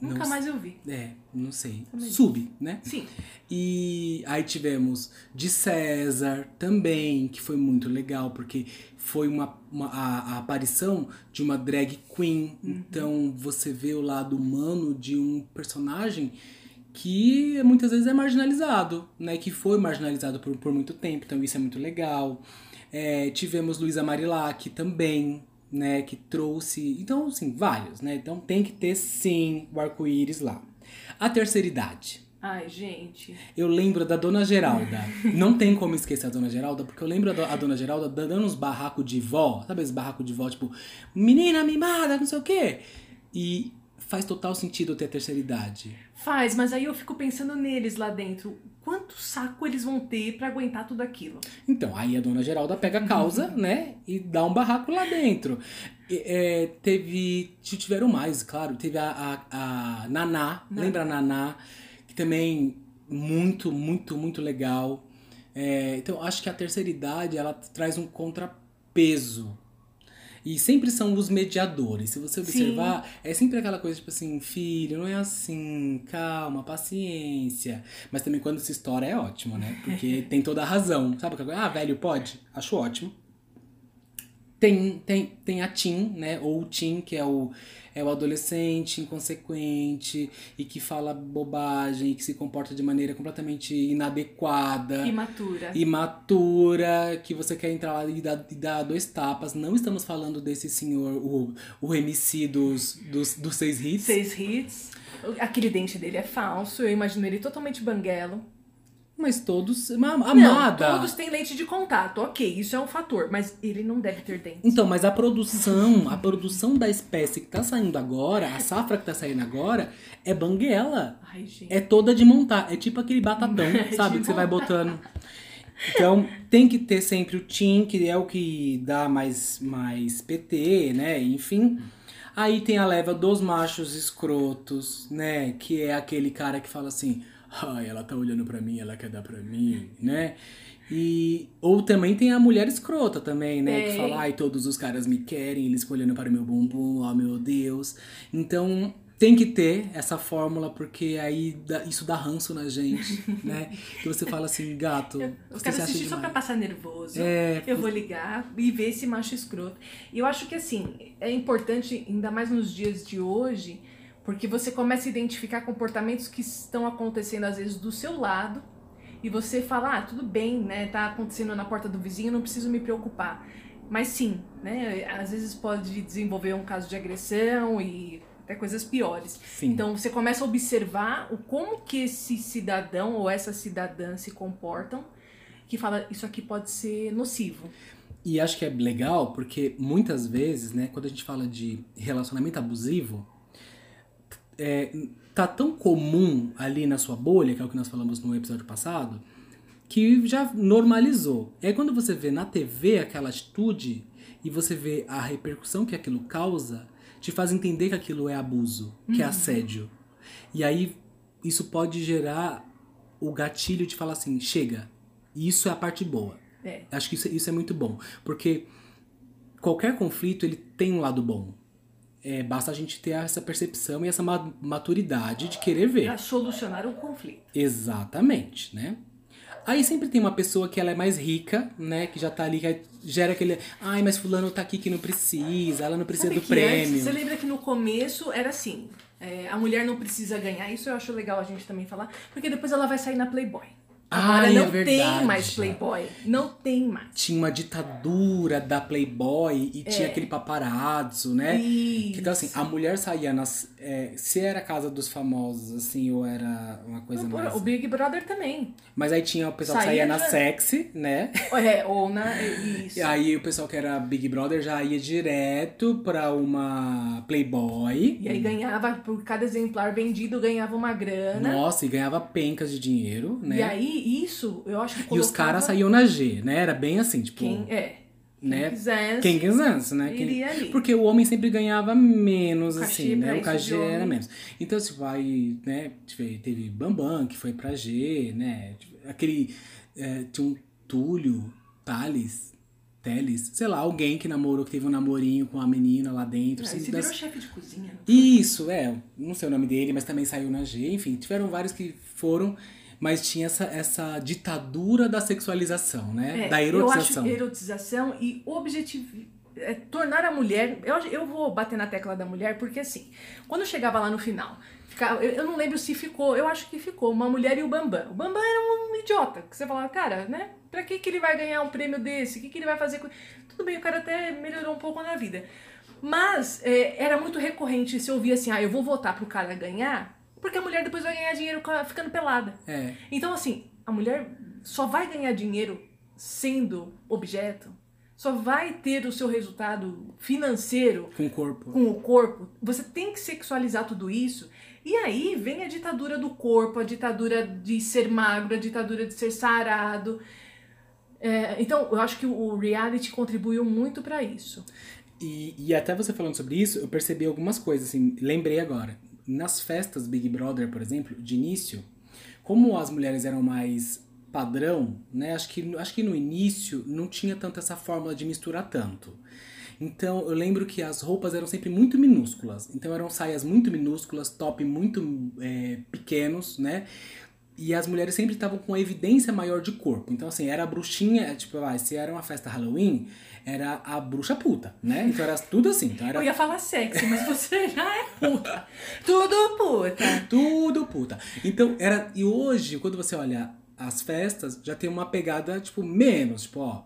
Nunca Não mais eu vi. É, não sei. Também. Sub, né? Sim. E aí tivemos de César também, que foi muito legal, porque foi uma, uma- a, a aparição de uma drag queen. Então você vê o lado humano de um personagem que muitas vezes é marginalizado, né? Que foi marginalizado por, por muito tempo, então isso é muito legal. É, tivemos Luísa Marilac também, né? Que trouxe. Então, assim, vários, né? Então tem que ter sim o arco-íris lá. A terceira idade. Ai, gente. Eu lembro da Dona Geralda. Não tem como esquecer a Dona Geralda, porque eu lembro a do- a Dona Geralda dando uns barracos de vó. Sabe esse barraco de vó, tipo, menina mimada, não sei o quê. E faz total sentido ter a terceira idade. Faz, mas aí eu fico pensando neles lá dentro. Quanto saco eles vão ter pra aguentar tudo aquilo? Então, aí a Dona Geralda pega a causa, né, e dá um barraco lá dentro. É, teve. Tiveram mais, claro. Teve a, a, a Naná, lembra a Naná? Que também muito, muito, muito legal. É, então, acho que a terceira idade ela traz um contrapeso. E sempre são os mediadores. Se você Sim. observar, é sempre aquela coisa tipo assim, filho, não é assim, calma, paciência. Mas também quando se estoura é ótimo, né? Porque *laughs* tem toda a razão. Sabe aquela coisa? Ah, velho, pode? Acho ótimo. Tem, tem, tem a teen, né? Ou o teen, que é o, é o adolescente inconsequente e que fala bobagem e que se comporta de maneira completamente inadequada Imatura. imatura, que você quer entrar lá e dar, e dar dois tapas. Não estamos falando desse senhor, o, o MC dos, dos, dos seis hits. Seis hits. Aquele dente dele é falso. Eu imagino ele totalmente banguelo. Mas todos. ma- Não, Amada! todos têm lente de contato. Ok, isso é um fator. Mas ele não deve ter dentes. Então, mas a produção, a produção da espécie que tá saindo agora, a safra que tá saindo agora, é banguela. Ai, gente. É toda de montar. É tipo aquele batatão, *laughs* É sabe? Que você vai botando. Então, tem que ter sempre o Tim, que é o que dá mais, mais PT, né? Enfim. Aí tem a leva dos machos escrotos, né? Que é aquele cara que fala assim: ai, ela tá olhando pra mim, ela quer dar pra mim, né? E, ou também tem a mulher escrota também, né? Que Tem. fala, ai, todos os caras me querem, eles olhando para o meu bumbum, oh meu Deus. Então, tem que ter essa fórmula, porque aí dá- isso dá ranço na gente, *laughs* né? Que você fala assim, gato, Eu quero assistir só pra demais. passar nervoso. É, Eu vou ligar e ver esse macho escroto. E eu acho que assim, é importante, ainda mais nos dias de hoje, Porque você começa a identificar comportamentos que estão acontecendo às vezes do seu lado e você fala, ah, tudo bem, né? Tá acontecendo na porta do vizinho, não preciso me preocupar. Mas sim, né? Às vezes pode desenvolver um caso de agressão e até coisas piores. Sim. Então você começa a observar o como que esse cidadão ou essa cidadã se comportam, que fala isso aqui pode ser nocivo. E acho que é legal porque muitas vezes, né, quando a gente fala de relacionamento abusivo, é, tá tão comum ali na sua bolha, que é o que nós falamos no episódio passado, que já normalizou. E aí quando você vê na TV aquela atitude e você vê a repercussão que aquilo causa, te faz entender que aquilo é abuso, que é assédio. E aí isso pode gerar o gatilho de falar assim, chega. Isso é a parte boa. É. Acho que isso, isso é muito bom, porque qualquer conflito ele tem um lado bom. É, basta a gente ter essa percepção e essa ma- maturidade de querer ver. Pra solucionar o conflito. Exatamente, né? Aí sempre tem uma pessoa que ela é mais rica, né? Que já tá ali, que gera aquele. Ai, mas fulano tá aqui que não precisa, ela não precisa Sabe do antes, prêmio. você lembra que no começo era assim: é, a mulher não precisa ganhar, isso eu acho legal a gente também falar, porque depois ela vai sair na Playboy. Agora Ai, é não tem verdade. mais Playboy. Não tem mais. Tinha uma ditadura da Playboy e tinha aquele paparazzo, né? Isso. Então, assim, a mulher saía nas. é, se era a casa dos famosos, assim, ou era uma coisa mais. O Big Brother também. Mas aí tinha o pessoal que Saía saía na sexy, né? É, ou na. *laughs* Isso. E aí o pessoal que era Big Brother já ia direto pra uma Playboy. E aí ganhava, por cada exemplar vendido, ganhava uma grana. Nossa, e ganhava pencas de dinheiro, né? E aí, isso, eu acho que E os colocava caras saíam na G, né? Era bem assim, tipo. Quem, é. Quem né? quisesse. Quem quisesse, né? Quem- ali. Porque o homem sempre ganhava menos, Cachê assim, né? O homem. era menos. Então, tipo, aí, né? teve- Teve Bambam, que foi pra G, né? Aquele. é, tinha um Túlio, Thales, Teles, sei lá, alguém que namorou, que teve um namorinho com a menina lá dentro. Ah, assim, Esse das- virou chefe de cozinha. Isso, é. Não sei o nome dele, mas também saiu na G. Enfim, tiveram vários que foram, mas tinha essa, essa ditadura da sexualização, né? É, da Eu erotização. acho erotização e objetivo. é, tornar a mulher. Eu, eu vou bater na tecla da mulher, porque assim, quando chegava lá no final, ficava, eu, eu não lembro se ficou, eu acho que ficou, uma mulher e o Bambam. O Bambam era um idiota, que você falava, cara, né? Pra que, que ele vai ganhar um prêmio desse? O que, que ele vai fazer com. Tudo bem, o cara até melhorou um pouco na vida. Mas é, era muito recorrente se ouvir assim, ah, eu vou votar pro cara ganhar, porque a mulher depois vai ganhar dinheiro ficando pelada. É. Então, assim, a mulher só vai ganhar dinheiro sendo objeto, só vai ter o seu resultado financeiro Com o corpo. com o corpo. Você tem que sexualizar tudo isso. E aí vem a ditadura do corpo, a ditadura de ser magro, a ditadura de ser sarado. É, então, eu acho que o reality contribuiu muito pra isso. E, e até você falando sobre isso, eu percebi algumas coisas, assim, lembrei agora. Nas festas Big Brother, por exemplo, de início, como as mulheres eram mais padrão, né? Acho que, acho que no início não tinha tanto essa fórmula de misturar tanto. Então eu lembro que as roupas eram sempre muito minúsculas. Então eram saias muito minúsculas, top muito é, pequenos, né? E as mulheres sempre estavam com evidência maior de corpo. Então, assim, era a bruxinha, tipo, ah, se era uma festa Halloween, era a bruxa puta, né? Então era tudo assim. Então era Eu ia falar sexy, mas você *laughs* já é puta. Tudo puta. tudo puta. Então era. E hoje, quando você olha as festas, já tem uma pegada, tipo, menos, tipo, ó,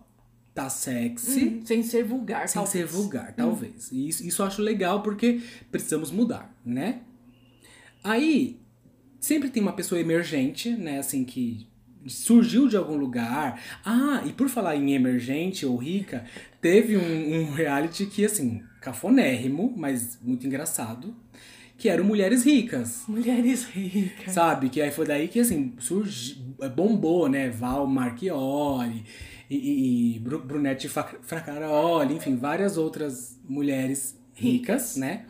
tá sexy. Sem ser vulgar, Sem talvez. ser vulgar, talvez. E isso, isso eu acho legal porque precisamos mudar, né? Aí, sempre tem uma pessoa emergente, né? Assim, que surgiu de algum lugar. Ah, e por falar em emergente ou rica, teve um, um reality que, assim, cafonérrimo, mas muito engraçado, que era o Mulheres Ricas. Mulheres ricas. Sabe? Que aí foi daí que, assim, surgiu, bombou, né? Val Marchiori e, e, e Bru- Brunete Fa- Fracaroli, enfim, várias outras mulheres ricas, né?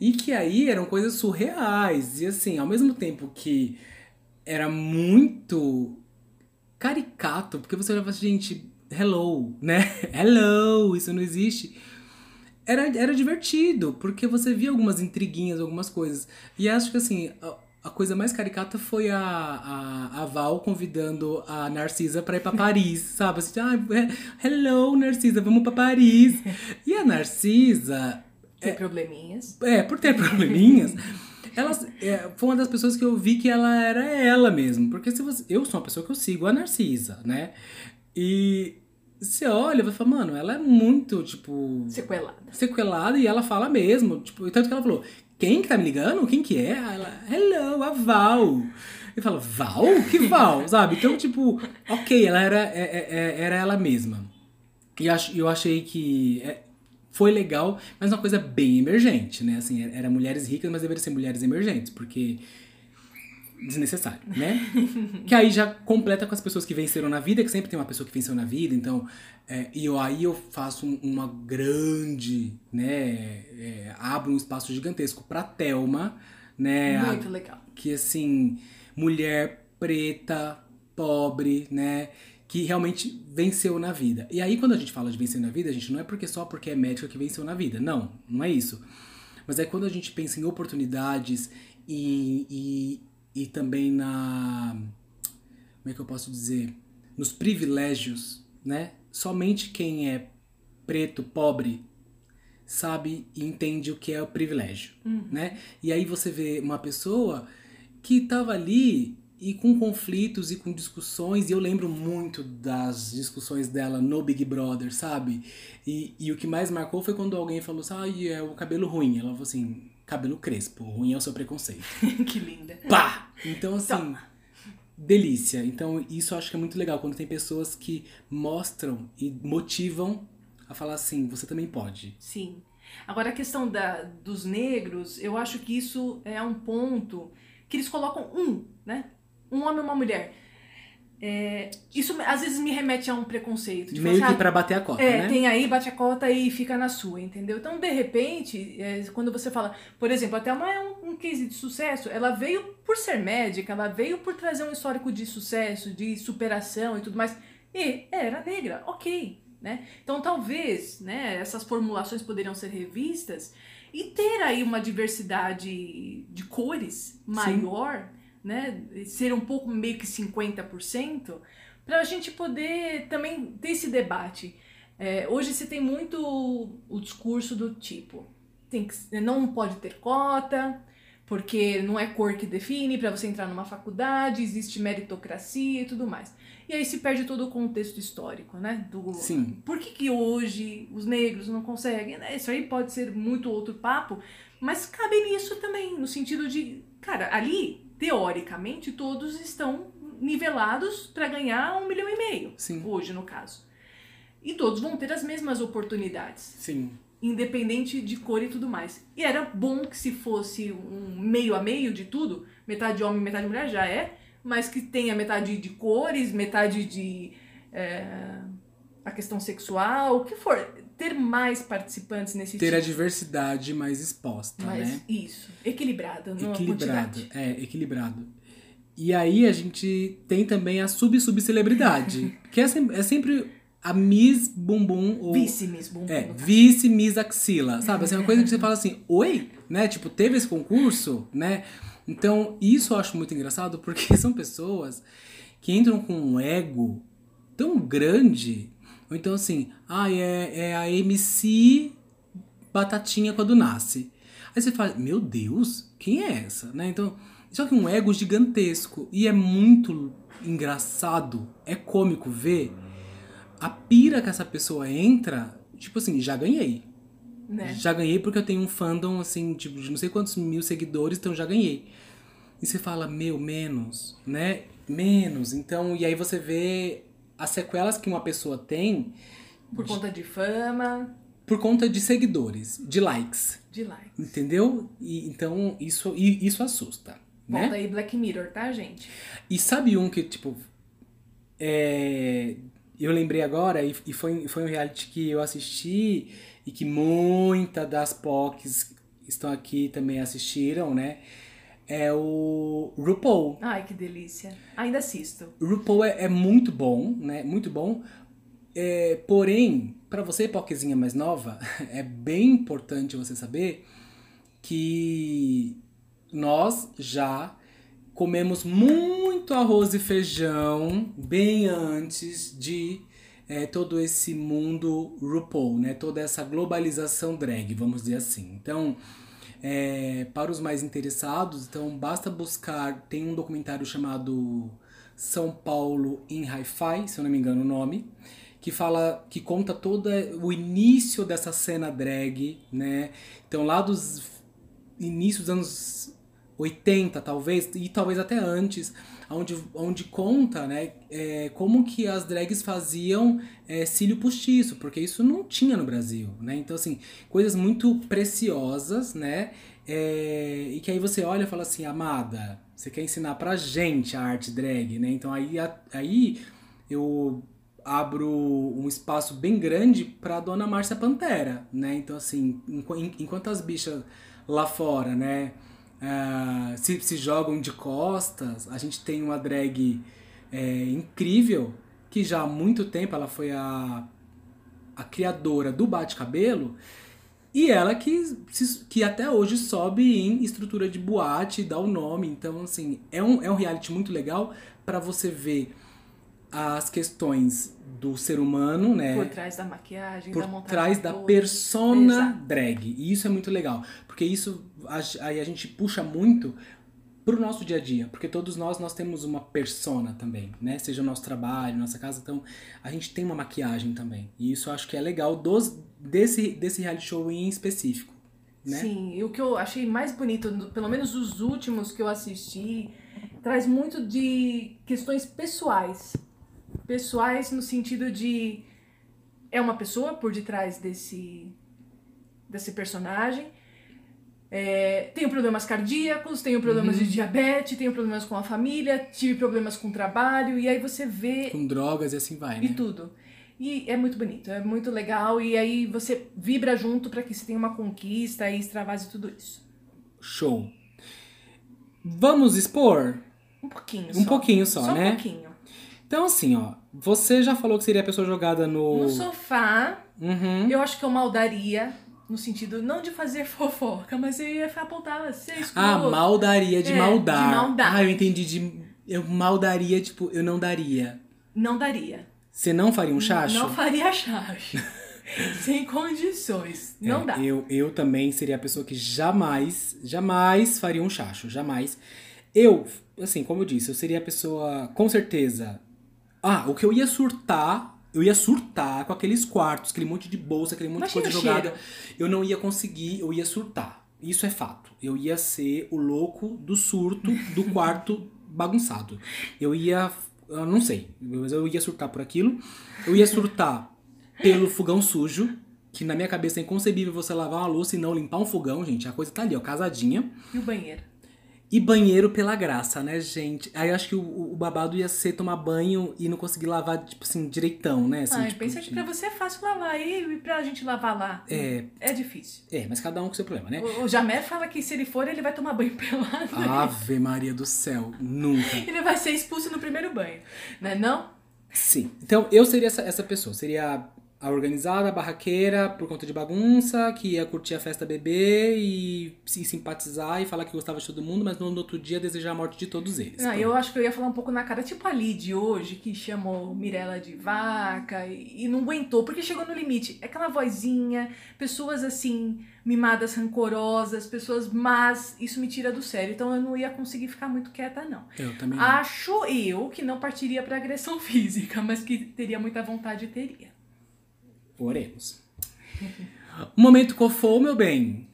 E que aí eram coisas surreais. E assim, ao mesmo tempo que era muito caricato, porque você olhava assim, gente, hello, né? *laughs* Hello, isso não existe era, era divertido, porque você via algumas intriguinhas, algumas coisas. E acho que assim, a, a coisa mais caricata foi a, a, a Val convidando a Narcisa pra ir pra Paris, *laughs* sabe? Assim, ah, hello, Narcisa, vamos pra Paris. *laughs* E a Narcisa, Tem probleminhas. é, por ter probleminhas, ela é, foi uma das pessoas que eu vi que ela era ela mesmo. Porque se você, eu sou uma pessoa que eu sigo, a Narcisa, né? E você olha e vai falar, mano, ela é muito, tipo. Sequelada. Sequelada e ela fala mesmo. Tipo, tanto que ela falou: quem que tá me ligando? Quem que é? Ela, hello, a Val. E fala, Val? Que Val? *laughs* Sabe? Então, tipo, ok, ela era, é, é, é era ela mesma. E eu achei que é, foi legal, mas uma coisa bem emergente, né? Assim, era mulheres ricas, mas deveria ser mulheres emergentes, porque desnecessário, né? *laughs* que aí já completa com as pessoas que venceram na vida, que sempre tem uma pessoa que venceu na vida, então é, e eu, aí eu faço uma grande, né, é, abro um espaço gigantesco pra Thelma, né? Muito a, legal. Que assim, mulher preta, pobre, né? Que realmente venceu na vida. E aí, quando a gente fala de vencer na vida, a gente não é porque só porque é médica que venceu na vida. Não, não é isso. Mas é quando a gente pensa em oportunidades e, e, e também na. Como é que eu posso dizer? Nos privilégios, né? Somente quem é preto, pobre, sabe e entende o que é o privilégio, uhum. né? E aí você vê uma pessoa que estava ali e com conflitos e com discussões, e eu lembro muito das discussões dela no Big Brother, sabe? E, e o que mais marcou foi quando alguém falou assim, ah, é o cabelo ruim. Ela falou assim, cabelo crespo, ruim é o seu preconceito. *laughs* que linda. Pá! Então, assim, Toma. delícia. Então, isso eu acho que é muito legal, quando tem pessoas que mostram e motivam a falar assim, você também pode. Sim. Agora, a questão da, dos negros, eu acho que isso é um ponto que eles colocam um, né? Um homem e uma mulher. É, isso às vezes me remete a um preconceito. Meio que pra bater a cota, é, né? tem aí, bate a cota e fica na sua, entendeu? Então, de repente, é, quando você fala, por exemplo, até uma é um, um case de sucesso, ela veio por ser médica, ela veio por trazer um histórico de sucesso, de superação e tudo mais, e era negra, ok, né? Então, talvez, né, essas formulações poderiam ser revistas e ter aí uma diversidade de cores maior, Sim. Né? Ser um pouco meio que 50%, para a gente poder também ter esse debate. É, hoje se tem muito o discurso do tipo, tem que, não pode ter cota, porque não é cor que define para você entrar numa faculdade, existe meritocracia e tudo mais. E aí se perde todo o contexto histórico, né? Do, Sim. Por que, que hoje os negros não conseguem? Né? Isso aí pode ser muito outro papo, mas cabe nisso também, no sentido de, cara, ali, teoricamente, todos estão nivelados para ganhar um milhão e meio. Sim. Hoje, no caso. E todos vão ter as mesmas oportunidades. Sim. Independente de cor e tudo mais. E era bom que se fosse um meio a meio de tudo, metade homem, metade mulher, já é mas que tenha metade de cores, metade de é, a questão sexual, o que for. Ter mais participantes nesse Ter tipo. a diversidade mais exposta, mas, né? Isso. Equilibrada, não Equilibrado, é, equilibrado. E aí a gente tem também a sub-sub-celebridade, *laughs* que é sempre, é sempre a Miss Bumbum. Ou, vice-Miss Bumbum. É, vice-Miss Axila, sabe? Assim, uma coisa que você *laughs* fala assim, oi? Né? Tipo, teve esse concurso, né? Então, isso eu acho muito engraçado porque *laughs* são pessoas que entram com um ego tão grande. Ou então assim, ah, é, é a MC Batatinha quando nasce. Aí você fala, meu Deus, quem é essa? Né? Então, só que um ego gigantesco. E é muito engraçado, é cômico ver a pira que essa pessoa entra. Tipo assim, já ganhei. Né? Já ganhei porque eu tenho um fandom, assim, tipo, de não sei quantos mil seguidores, então já ganhei. E você fala, meu, menos, né? Menos. Então, e aí você vê as sequelas que uma pessoa tem. Por de, conta de fama. Por conta de seguidores, de likes. De likes. Entendeu? E, então, isso, e, isso assusta. Né? Volta aí Black Mirror, tá, gente? E sabe um que, tipo. É, eu lembrei agora, e, e foi, foi um reality que eu assisti e que muita das POCs estão aqui também assistiram, né? É o RuPaul. Ai, que delícia. Ainda assisto. RuPaul é, é muito bom, né? Muito bom. É, porém, para você, POCzinha mais nova, *laughs* é bem importante você saber que nós já comemos muito arroz e feijão bem antes de é, todo esse mundo RuPaul, né? Toda essa globalização drag, vamos dizer assim. Então, É, para os mais interessados, então basta buscar. Tem um documentário chamado São Paulo em Hi-Fi, se eu não me engano o nome, que fala, que conta todo o início dessa cena drag, né? Então lá dos inícios dos anos 80, talvez, e talvez até antes, onde, onde conta, né, é, como que as drags faziam é, cílio postiço, porque isso não tinha no Brasil, né? Então, assim, coisas muito preciosas, né? É, e que aí você olha e fala assim, amada, você quer ensinar pra gente a arte drag, né? Então aí, aí eu abro um espaço bem grande pra dona Márcia Pantera, né? Então, assim, enquanto as bichas lá fora, né? Uh, se, se jogam de costas. A gente tem uma drag é, incrível que já há muito tempo ela foi a, a criadora do bate-cabelo e ela que, que até hoje sobe em estrutura de boate, dá o nome. Então, assim, é um, é um reality muito legal para você ver as questões do ser humano, né? Por trás da maquiagem, por da montagem. trás da toda. persona Exato. drag. E isso é muito legal, porque isso aí a gente puxa muito pro nosso dia a dia, porque todos nós nós temos uma persona também, né? Seja o nosso trabalho, nossa casa, então a gente tem uma maquiagem também. E isso eu acho que é legal dos desse desse reality show em específico, né? Sim, e o que eu achei mais bonito, pelo menos os últimos que eu assisti, traz muito de questões pessoais pessoais no sentido de é uma pessoa por detrás desse desse personagem. É, tenho problemas cardíacos, tenho problemas Uhum. de diabetes, tenho problemas com a família, tive problemas com o trabalho, e aí você vê Com drogas e assim vai, e né? tudo. E é muito bonito, é muito legal, e aí você vibra junto para que você tenha uma conquista e extravase tudo isso. Show. Vamos expor? Um pouquinho Um só. pouquinho só, Só né? um pouquinho. Então assim, ó, você já falou que seria a pessoa jogada no No sofá, Uhum. Eu acho que eu maldaria, no sentido não de fazer *laughs* fofoca, mas eu ia apontar, você escutou. Ah, maldaria de É, maldar. de maldade. Ah, eu entendi de eu maldaria, tipo, eu não daria. Não daria. Você não faria um chacho? Não faria chave. *laughs* Sem condições. Não É, dá. Eu, eu também seria a pessoa que jamais, jamais faria um chacho. Jamais. Eu, assim, como eu disse, eu seria a pessoa, com certeza. Ah, o que eu ia surtar, eu ia surtar com aqueles quartos, aquele monte de bolsa, aquele monte Imagina de coisa jogada. cheiro. Eu não ia conseguir, eu ia surtar. Isso é fato. Eu ia ser o louco do surto do *laughs* quarto bagunçado. Eu ia. Eu não sei, mas eu ia surtar por aquilo. Eu ia surtar pelo fogão sujo, que na minha cabeça é inconcebível você lavar uma louça e não limpar um fogão, gente. A coisa tá ali, ó, casadinha. E o banheiro? E banheiro pela graça, né, gente? Aí eu acho que o, o babado ia ser tomar banho e não conseguir lavar, tipo assim, direitão, né? Assim, Ai, tipo, pensa que pra você é fácil lavar e pra gente lavar lá. É. É difícil. É, mas cada um com seu problema, né? O, o Jamé fala que se ele for, ele vai tomar banho *laughs* pelado. Ave Maria do céu, nunca. Ele vai ser expulso no primeiro banho. Né não? Sim. Então eu seria essa, essa pessoa. Seria a organizada, a barraqueira, por conta de bagunça, que ia curtir a festa bebê e se simpatizar e falar que gostava de todo mundo, mas no outro dia desejar a morte de todos eles. Não, eu acho que eu ia falar um pouco na cara, tipo a Lid hoje, que chamou Mirella de vaca e, e não aguentou, porque chegou no limite. Aquela vozinha, pessoas assim, mimadas, rancorosas, pessoas más, isso me tira do sério. Então eu não ia conseguir ficar muito quieta, não. Eu também. Acho eu que não partiria pra agressão *laughs* física, mas que teria muita vontade, teria. Oremos. O momento cofou, meu bem.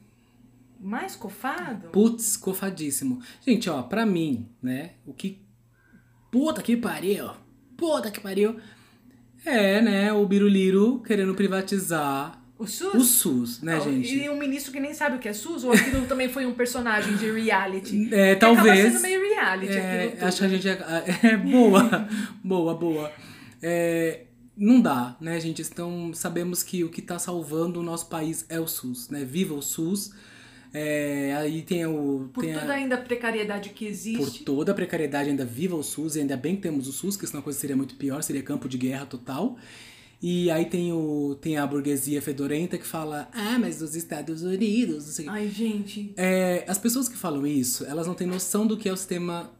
Mais cofado? Putz, cofadíssimo. Gente, ó, pra mim, né, o que. Puta que pariu! Puta que pariu! É, né, o Biruliro querendo privatizar O SUS? o SUS, né, gente? E um ministro que nem sabe o que é SUS, ou aquilo *laughs* também foi um personagem de reality? É, Que talvez. sendo meio reality É, acho que a gente é, é boa, *laughs* boa, boa. É, não dá, né, gente? Então sabemos que o que está salvando o nosso país é o SUS, né? Viva o SUS. É, aí tem o Por tem a- toda ainda a precariedade que por existe. toda a precariedade ainda viva o SUS e ainda bem que temos o SUS, que senão a coisa seria muito pior, seria campo de guerra total. E aí tem o tem a burguesia fedorenta que fala: "Ah, mas os Estados Unidos, não sei o quê". Ai, gente. É, as pessoas que falam isso, elas não têm noção do que é o sistema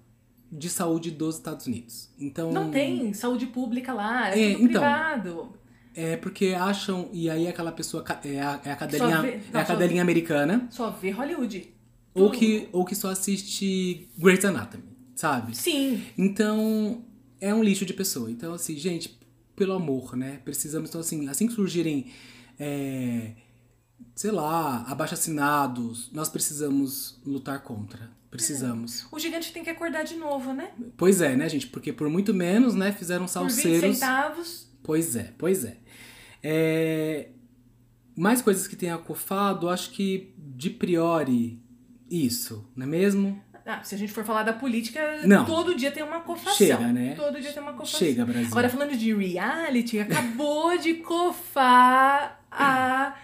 de saúde dos Estados Unidos. Então Não tem saúde pública lá, é, É, tudo então. privado. É porque acham. E aí aquela pessoa é a, é a cadelinha, vê- é não, a só- cadelinha americana. Só vê Hollywood. Ou que, ou que só assiste Grey's Anatomy, sabe? Sim. Então, é um lixo de pessoa. Então, assim, gente, pelo amor, né? Precisamos, então, assim, assim que surgirem, é, sei lá, abaixo-assinados, nós precisamos lutar contra. Precisamos. O gigante tem que acordar de novo, né? Pois é, né, gente? Porque por muito menos, né, fizeram Por 20 salseiros. centavos. Pois é, pois é. É, Mais coisas que tem acofado, acho que de priori, isso, não é mesmo? Ah, se a gente for falar da política, Não. todo dia tem uma cofação. Chega, né? Todo dia tem uma cofação. Chega, Brasil. Agora, falando de reality, acabou de cofar a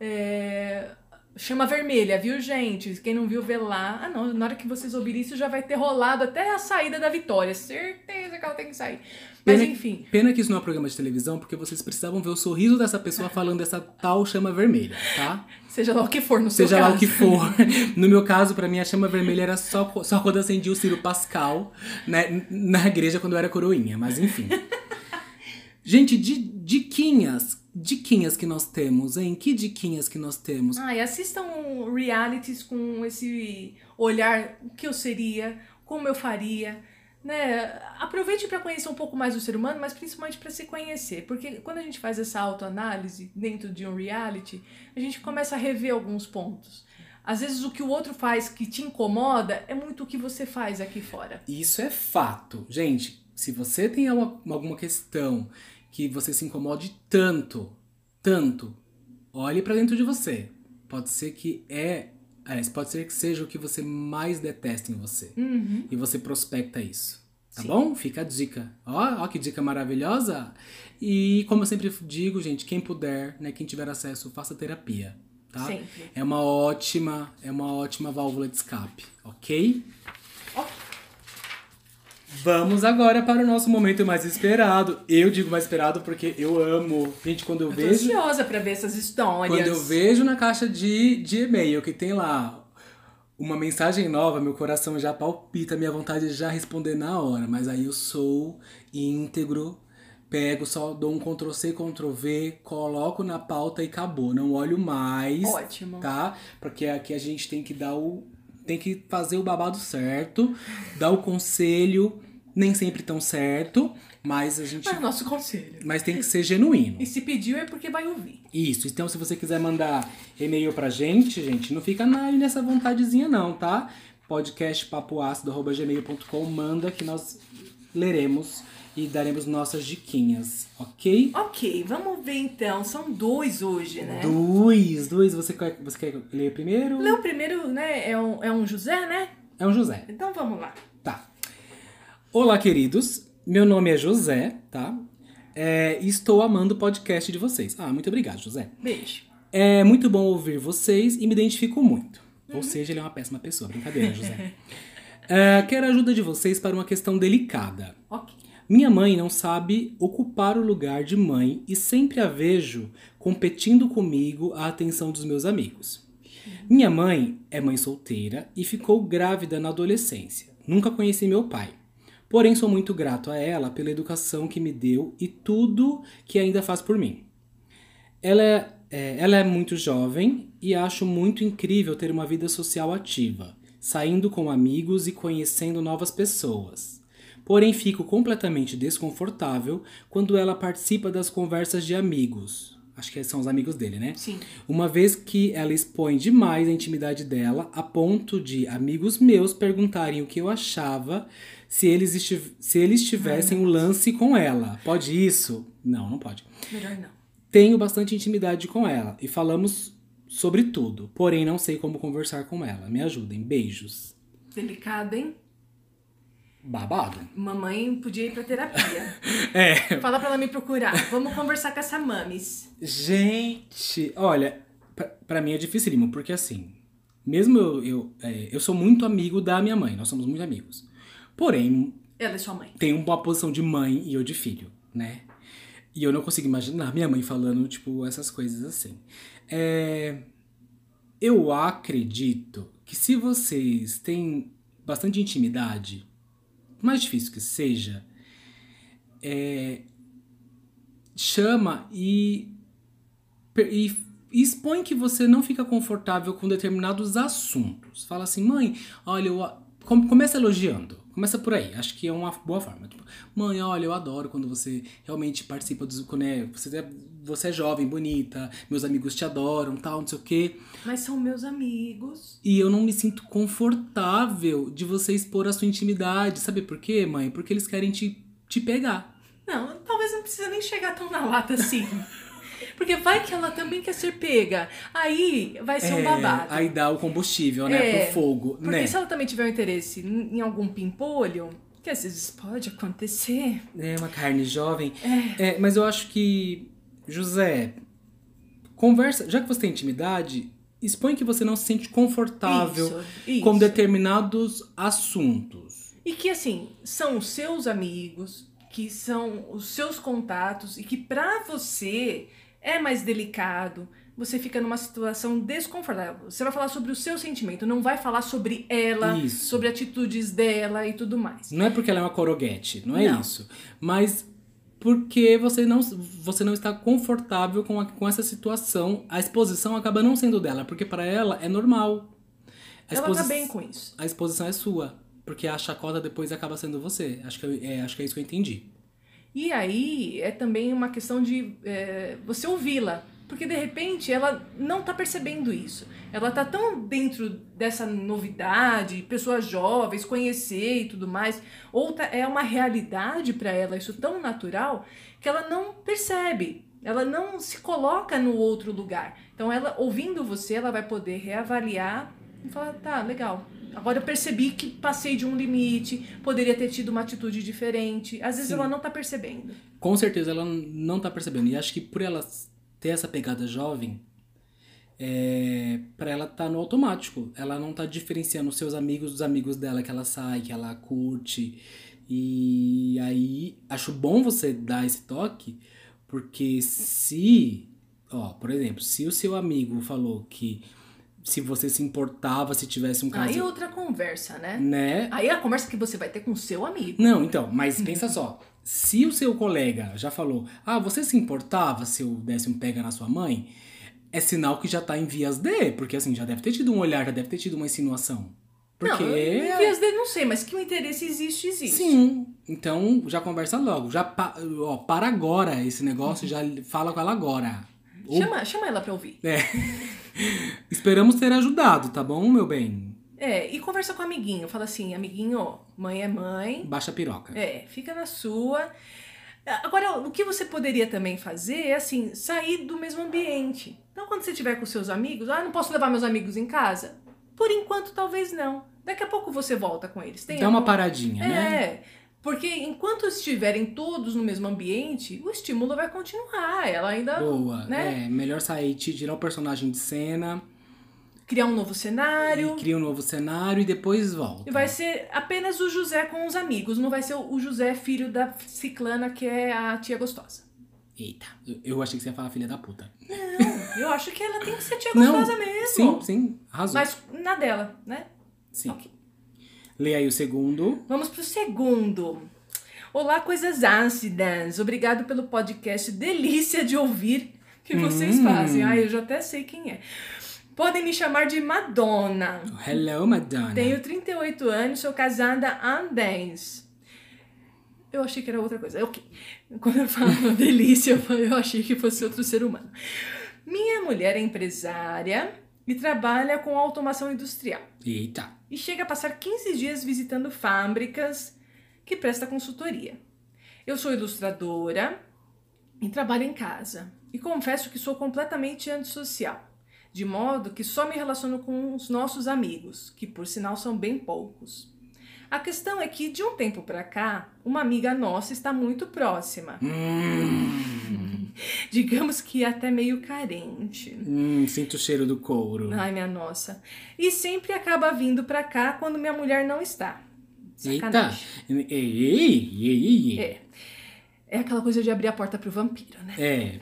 é, chama vermelha, viu, gente? Quem não viu, vê lá. Ah, não, na hora que vocês ouvirem isso, já vai ter rolado até a saída da Vitória. Certeza que ela tem que sair. Mas, Pena- enfim. Pena que isso não é um programa de televisão, porque vocês precisavam ver o sorriso dessa pessoa falando dessa tal chama vermelha, tá? Seja lá o que for no seu Seja lá caso. o que for. *laughs* No meu caso, pra mim, a chama vermelha era só, só quando acendi o Ciro Pascal né, na igreja quando eu era coroinha, mas enfim. *laughs* Gente, di, diquinhas. Diquinhas que nós temos, hein? Que diquinhas que nós temos? Ai, assistam realities com esse olhar, o que eu seria, como eu faria, né? Aproveite para conhecer um pouco mais do ser humano, mas principalmente para se conhecer, porque quando a gente faz essa autoanálise dentro de um reality, a gente começa a rever alguns pontos. Às vezes o que o outro faz que te incomoda é muito o que você faz aqui fora. Isso é fato. Gente, se você tem alguma, alguma questão que você se incomode tanto, tanto, olhe pra dentro de você. Pode ser que é, é, pode ser que seja o que você mais detesta em você. Uhum. E você prospecta isso. Tá Sim. bom? Fica a dica. Ó, ó que dica maravilhosa. E como eu sempre digo, gente, quem puder, né, quem tiver acesso, faça terapia, tá? Sempre. É uma ótima, é uma ótima válvula de escape, ok? Vamos agora para o nosso momento mais esperado. Eu digo mais esperado porque eu amo. Gente, quando eu, Eu tô vejo. ansiosa para ver essas histórias. Quando eu vejo na caixa de, de e-mail que tem lá uma mensagem nova, meu coração já palpita, minha vontade de já responder na hora. Mas aí eu sou íntegro, pego, só dou um Ctrl C, Ctrl V, coloco na pauta e acabou. Não olho mais. Ótimo. Tá? Porque aqui a gente tem que dar o. Tem que fazer o babado certo, dar o conselho, nem sempre tão certo, mas a gente. É o nosso conselho. Mas tem que ser genuíno. E se pediu é porque vai ouvir. Isso, então se você quiser mandar e-mail pra gente, gente, não fica na- nessa vontadezinha não, tá? podcastpapoácido.gmail.com manda que nós leremos e daremos nossas diquinhas, ok? Ok, vamos ver então. São dois hoje, né? Dois, dois, você quer, você quer ler primeiro? Não, o primeiro, né, é um, é um José, né? É um José, Então vamos lá. tá. Olá, queridos, meu nome é José, tá? É, estou amando o podcast de vocês. Ah, muito obrigado, José. Beijo. É muito bom ouvir vocês e me identifico muito. Ou seja, ele é uma péssima pessoa. Brincadeira, *laughs* José. É, quero a ajuda de vocês para uma questão delicada. Ok. Minha mãe não sabe ocupar o lugar de mãe e sempre a vejo competindo comigo a atenção dos meus amigos. Minha mãe é mãe solteira e ficou grávida na adolescência. Nunca conheci meu pai. Porém, sou muito grato a ela pela educação que me deu e tudo que ainda faz por mim. Ela é, é, ela é muito jovem e acho muito incrível ter uma vida social ativa, saindo com amigos e conhecendo novas pessoas. Porém, fico completamente desconfortável quando ela participa das conversas de amigos. Acho que são os amigos dele, né? Sim. Uma vez que ela expõe demais a intimidade dela, a ponto de amigos meus perguntarem o que eu achava se eles, estiv se eles tivessem um lance com ela. Pode isso? Não, não pode. Melhor não. Tenho bastante intimidade com ela e falamos sobre tudo, porém não sei como conversar com ela. Me ajudem. Beijos. Delicado, hein? Babado. Mamãe podia ir pra terapia. *laughs* É. Fala pra ela me procurar. Vamos conversar com essa mames. Gente, olha, pra, pra mim é dificílimo, porque assim, mesmo eu, eu, é, eu sou muito amigo da minha mãe, nós somos muito amigos. Porém, Ela é sua mãe. tem uma posição de mãe e eu de filho, né? E eu não consigo imaginar minha mãe falando, tipo, essas coisas assim. É, eu acredito que se vocês têm bastante intimidade, mais difícil que seja, é, chama e, e expõe que você não fica confortável com determinados assuntos. Fala assim, mãe, olha, eu, começa elogiando. Começa por aí, acho que é uma boa forma. Tipo, mãe, olha, eu adoro quando você realmente participa dos. Quando é, você, é, você é jovem, bonita, meus amigos te adoram, tal, não sei o quê. Mas são meus amigos. E eu não me sinto confortável de você expor a sua intimidade. Sabe por quê, mãe? Porque eles querem te, te pegar. Não, talvez não precisa nem chegar tão na lata assim. *laughs* Porque vai que ela também quer ser pega. Aí vai ser é, um babado. Aí dá o combustível, né? É, pro fogo. Porque né? se ela também tiver um interesse em algum pimpolho, que às vezes pode acontecer. É, uma carne jovem. É. é mas eu acho que, José, conversa. Já que você tem intimidade, expõe que você não se sente confortável isso, isso. com determinados assuntos. E que, assim, são os seus amigos, que são os seus contatos, e que para você é mais delicado, você fica numa situação desconfortável. Você vai falar sobre o seu sentimento, não vai falar sobre ela, isso. sobre atitudes dela e tudo mais. Não é porque ela é uma coroguete, não é não. isso. Mas porque você não, você não está confortável com, a, com essa situação, a exposição acaba não sendo dela, porque para ela é normal. A ela tá bem com isso. A exposição é sua, porque a chacota depois acaba sendo você. Acho que, é, acho que é isso que eu entendi. E aí é também uma questão de é, você ouvi-la. Porque de repente ela não está percebendo isso. Ela está tão dentro dessa novidade, pessoas jovens, conhecer e tudo mais, ou tá, é uma realidade para ela, isso tão natural, que ela não percebe. Ela não se coloca no outro lugar. Então, ela ouvindo você, ela vai poder reavaliar e falar: tá, legal, Agora eu percebi que passei de um limite, poderia ter tido uma atitude diferente. Às vezes Sim. ela não tá percebendo. Com certeza ela não tá percebendo. E acho que por ela ter essa pegada jovem, é, para ela tá no automático. Ela não tá diferenciando os seus amigos dos amigos dela que ela sai, que ela curte. E aí acho bom você dar esse toque, porque se, ó, por exemplo, se o seu amigo falou que se você se importava se tivesse um caso. Aí é outra conversa, né? Né? Aí é a conversa que você vai ter com o seu amigo. Não, então, mas pensa só. Se o seu colega já falou, ah, você se importava se eu desse um pega na sua mãe, é sinal que já tá em vias de, porque assim, já deve ter tido um olhar, já deve ter tido uma insinuação. Porque... Não, em vias de não sei, mas que o interesse existe, existe. Sim, então já conversa logo. Já pa... ó, para agora esse negócio, já fala com ela agora. Chama, chama ela pra ouvir. É. *laughs* Esperamos ter ajudado, tá bom, meu bem? É, e conversa com o amiguinho. Fala assim, amiguinho, mãe é mãe. Baixa a piroca. É, fica na sua. Agora, o que você poderia também fazer é assim, sair do mesmo ambiente. Então, quando você estiver com seus amigos, ah, não posso levar meus amigos em casa? Por enquanto, talvez não. Daqui a pouco você volta com eles. Tem Dá algum... uma paradinha, é, né? É. Porque enquanto estiverem todos no mesmo ambiente, o estímulo vai continuar. Ela ainda. Boa. Né? É, melhor sair, tirar o personagem de cena. Criar um novo cenário. E cria um novo cenário e depois volta. E vai ser apenas o José com os amigos. Não vai ser o José filho da ciclana, que é a tia gostosa. Eita, eu achei que você ia falar filha da puta. Não, eu acho que ela tem que ser tia gostosa Não, mesmo. Sim, sim, arrasou. Mas na dela, né? Sim. Okay. Lê aí o segundo. Vamos pro segundo. Olá, coisas ácidas. Obrigado pelo podcast. Delícia de ouvir que vocês hum. fazem. Ah, eu já até sei quem é. Podem me chamar de Madonna. Hello, Madonna. Tenho 38 anos, sou casada há 10. Eu achei que era outra coisa. Ok. Quando eu falo *laughs* delícia, eu achei que fosse outro ser humano. Minha mulher é empresária e trabalha com automação industrial. Eita. E chega a passar 15 dias visitando fábricas que presta consultoria. Eu sou ilustradora e trabalho em casa. E confesso que sou completamente antissocial, de modo que só me relaciono com os nossos amigos, que por sinal são bem poucos. A questão é que de um tempo para cá, uma amiga nossa está muito próxima. Hum. *laughs* digamos que até meio carente. Hum, sinto o cheiro do couro. Ai, minha nossa. E sempre acaba vindo pra cá quando minha mulher não está. Sacanagem. Eita! Ei, ei, ei, ei. É. É aquela coisa de abrir a porta pro vampiro, né? É. é.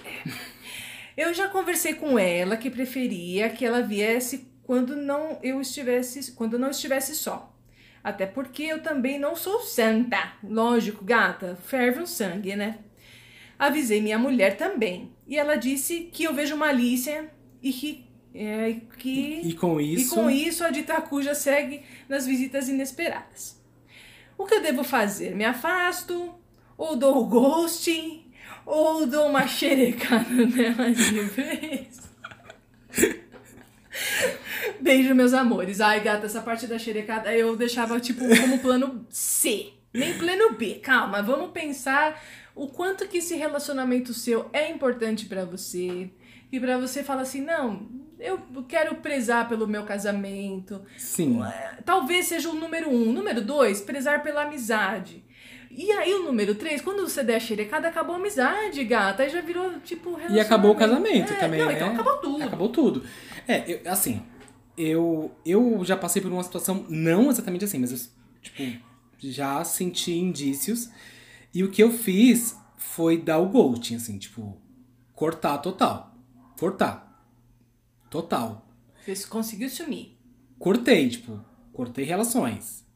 Eu já conversei com ela que preferia que ela viesse quando não eu estivesse, quando não estivesse só. Até porque eu também não sou santa. Lógico, gata, ferve o sangue, né? Avisei minha mulher também. E ela disse que eu vejo malícia e que. É, que E com isso. e com isso a Ditacuja segue nas visitas inesperadas. O que eu devo fazer? Me afasto? Ou dou o ghosting? Ou dou uma xerecada *laughs* nela de vez? Beijo, meus amores. Ai, gata, essa parte da xerecada eu deixava, tipo, como plano C. Nem plano B. Calma, vamos pensar o quanto que esse relacionamento seu é importante pra você. E pra você falar assim, não, eu quero prezar pelo meu casamento. Sim. Talvez seja o número um. Número dois, prezar pela amizade. E aí o número três, quando você der a xerecada, acabou a amizade, gata. Aí já virou, tipo, E acabou o casamento É, também, não, né? então acabou tudo. Acabou tudo. É, eu- assim, eu, eu já passei por uma situação, não exatamente assim, mas eu, tipo, já senti indícios. E o que eu fiz foi dar o ghosting, assim, tipo, cortar total. Cortar. Total. Você conseguiu sumir. Cortei, tipo, cortei relações.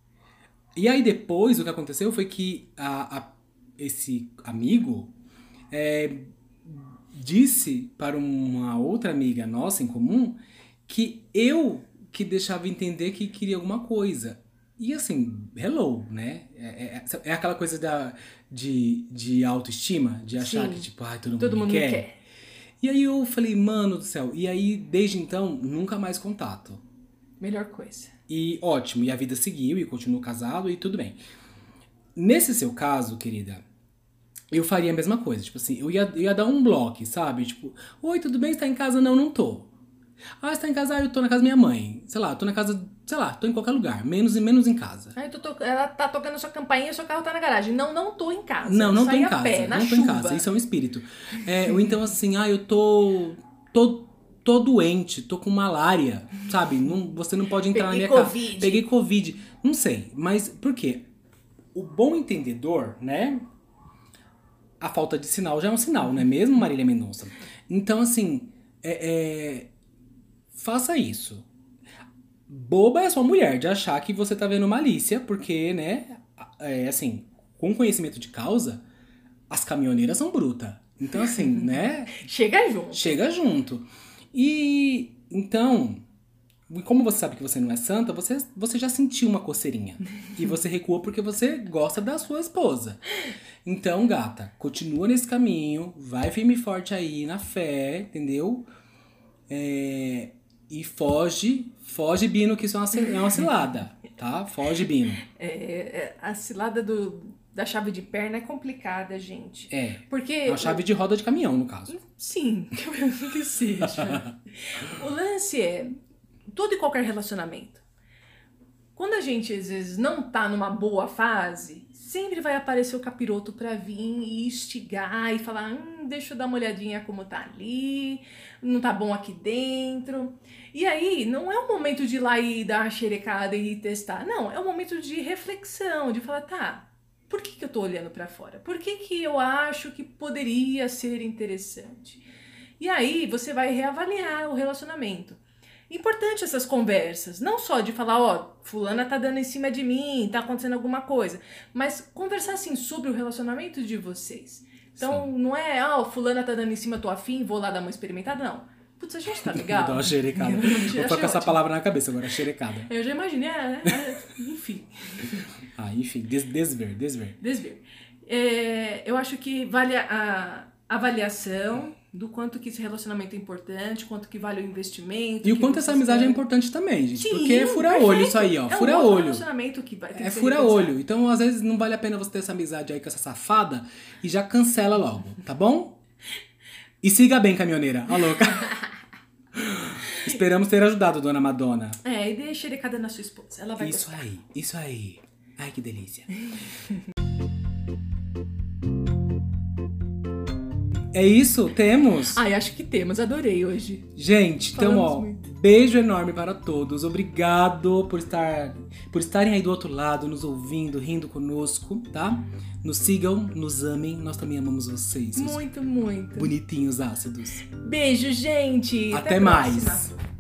E aí depois o que aconteceu foi que a, a- esse amigo é, disse para uma outra amiga nossa em comum que eu que deixava entender que queria alguma coisa. E assim, hello, né? É, é- é aquela coisa da, de, de autoestima, de achar Sim. que, tipo, ai, todo mundo, Todo me mundo quer. quer. E aí eu falei, mano do céu. E aí, desde então, nunca mais contato. Melhor coisa. E ótimo, e a vida seguiu e continuo casado e tudo bem. Nesse seu caso, querida, eu faria a mesma coisa. Tipo assim, eu ia, eu ia dar um bloco, sabe? Tipo, oi, tudo bem? Você tá em casa? Não, não tô. Ah, você tá em casa? Ah, eu tô na casa da minha mãe. Sei lá, tô na casa, sei lá, tô em qualquer lugar. Menos e menos em casa. Tô to- Ela tá tocando sua campainha e seu carro tá na garagem. Não, não tô em casa. Não, não tô Saí em a casa. Pé, não tô chuva. em casa. Isso é um espírito. É, ou então assim, ah, eu tô. tô tô doente, tô com malária, sabe? Não, você não pode entrar Peguei na minha Covid. casa. Peguei Covid. Não sei, mas por quê? O bom entendedor, né? A falta de sinal já é um sinal, não é mesmo, Marília Mendonça? Então, assim, é, é, faça isso. Boba é a sua mulher de achar que você tá vendo malícia, porque, né, é, assim, com conhecimento de causa, as caminhoneiras são brutas. Então, assim, *laughs* né, Chega junto. chega junto. E então, como você sabe que você não é santa, você, você já sentiu uma coceirinha. e você recuou porque você gosta da sua esposa. Então, gata, continua nesse caminho, vai firme e forte aí na fé, entendeu? É, e foge, foge, Bino, que isso é uma, é uma cilada, tá? Foge, Bino. É, é, a cilada do, da chave de perna é complicada, gente. É, Porque. é uma chave de roda de caminhão, no caso. Sim, *laughs* que seja. *laughs* o lance é todo e qualquer relacionamento. Quando a gente às vezes não tá numa boa fase, sempre vai aparecer o capiroto pra vir e instigar e falar: hum, deixa eu dar uma olhadinha como tá ali, não tá bom aqui dentro. E aí, não é o momento de ir lá e dar uma xerecada e testar. Não, é o momento de reflexão, de falar: tá, por que, que eu tô olhando pra fora? Por que, que eu acho que poderia ser interessante? E aí você vai reavaliar o relacionamento. Importante essas conversas, não só de falar, ó, fulana tá dando em cima de mim, tá acontecendo alguma coisa, mas conversar assim sobre o relacionamento de vocês. Então não é, ó, fulana tá dando em cima, tô afim, vou lá dar uma experimentada, não. Putz, a gente tá *laughs* legal. Vou dar uma xerecada. Vou ficar com essa palavra na cabeça agora, xerecada. Eu já imaginei, é, é, enfim. *laughs* Ah, enfim, des desver, desver. Desver. É, eu acho que vale a, a avaliação do quanto que esse relacionamento é importante, quanto que vale o investimento. E o quanto essa amizade é importante também, gente. Sim, porque é fura-olho isso aí, ó. É um fura outro olho. relacionamento que vai ter É fura-olho. Então, às vezes, não vale a pena você ter essa amizade aí com essa safada e já cancela logo, tá bom? E siga bem, caminhoneira. Ó, louca. *laughs* Esperamos ter ajudado, dona Madonna. É, e dê xerecada na sua esposa. Ela vai Isso gostar. aí, isso aí. Ai, que delícia. *laughs* É isso, temos. Ai, acho que temos. Adorei hoje. Gente, então, Falamos ó, muito. beijo enorme para todos. Obrigado por estar por estarem aí do outro lado, nos ouvindo, rindo conosco, tá? Nos sigam, nos amem. Nós também amamos vocês, Muito, muito. bonitinhos ácidos. Beijo, gente. Até a mais. próxima.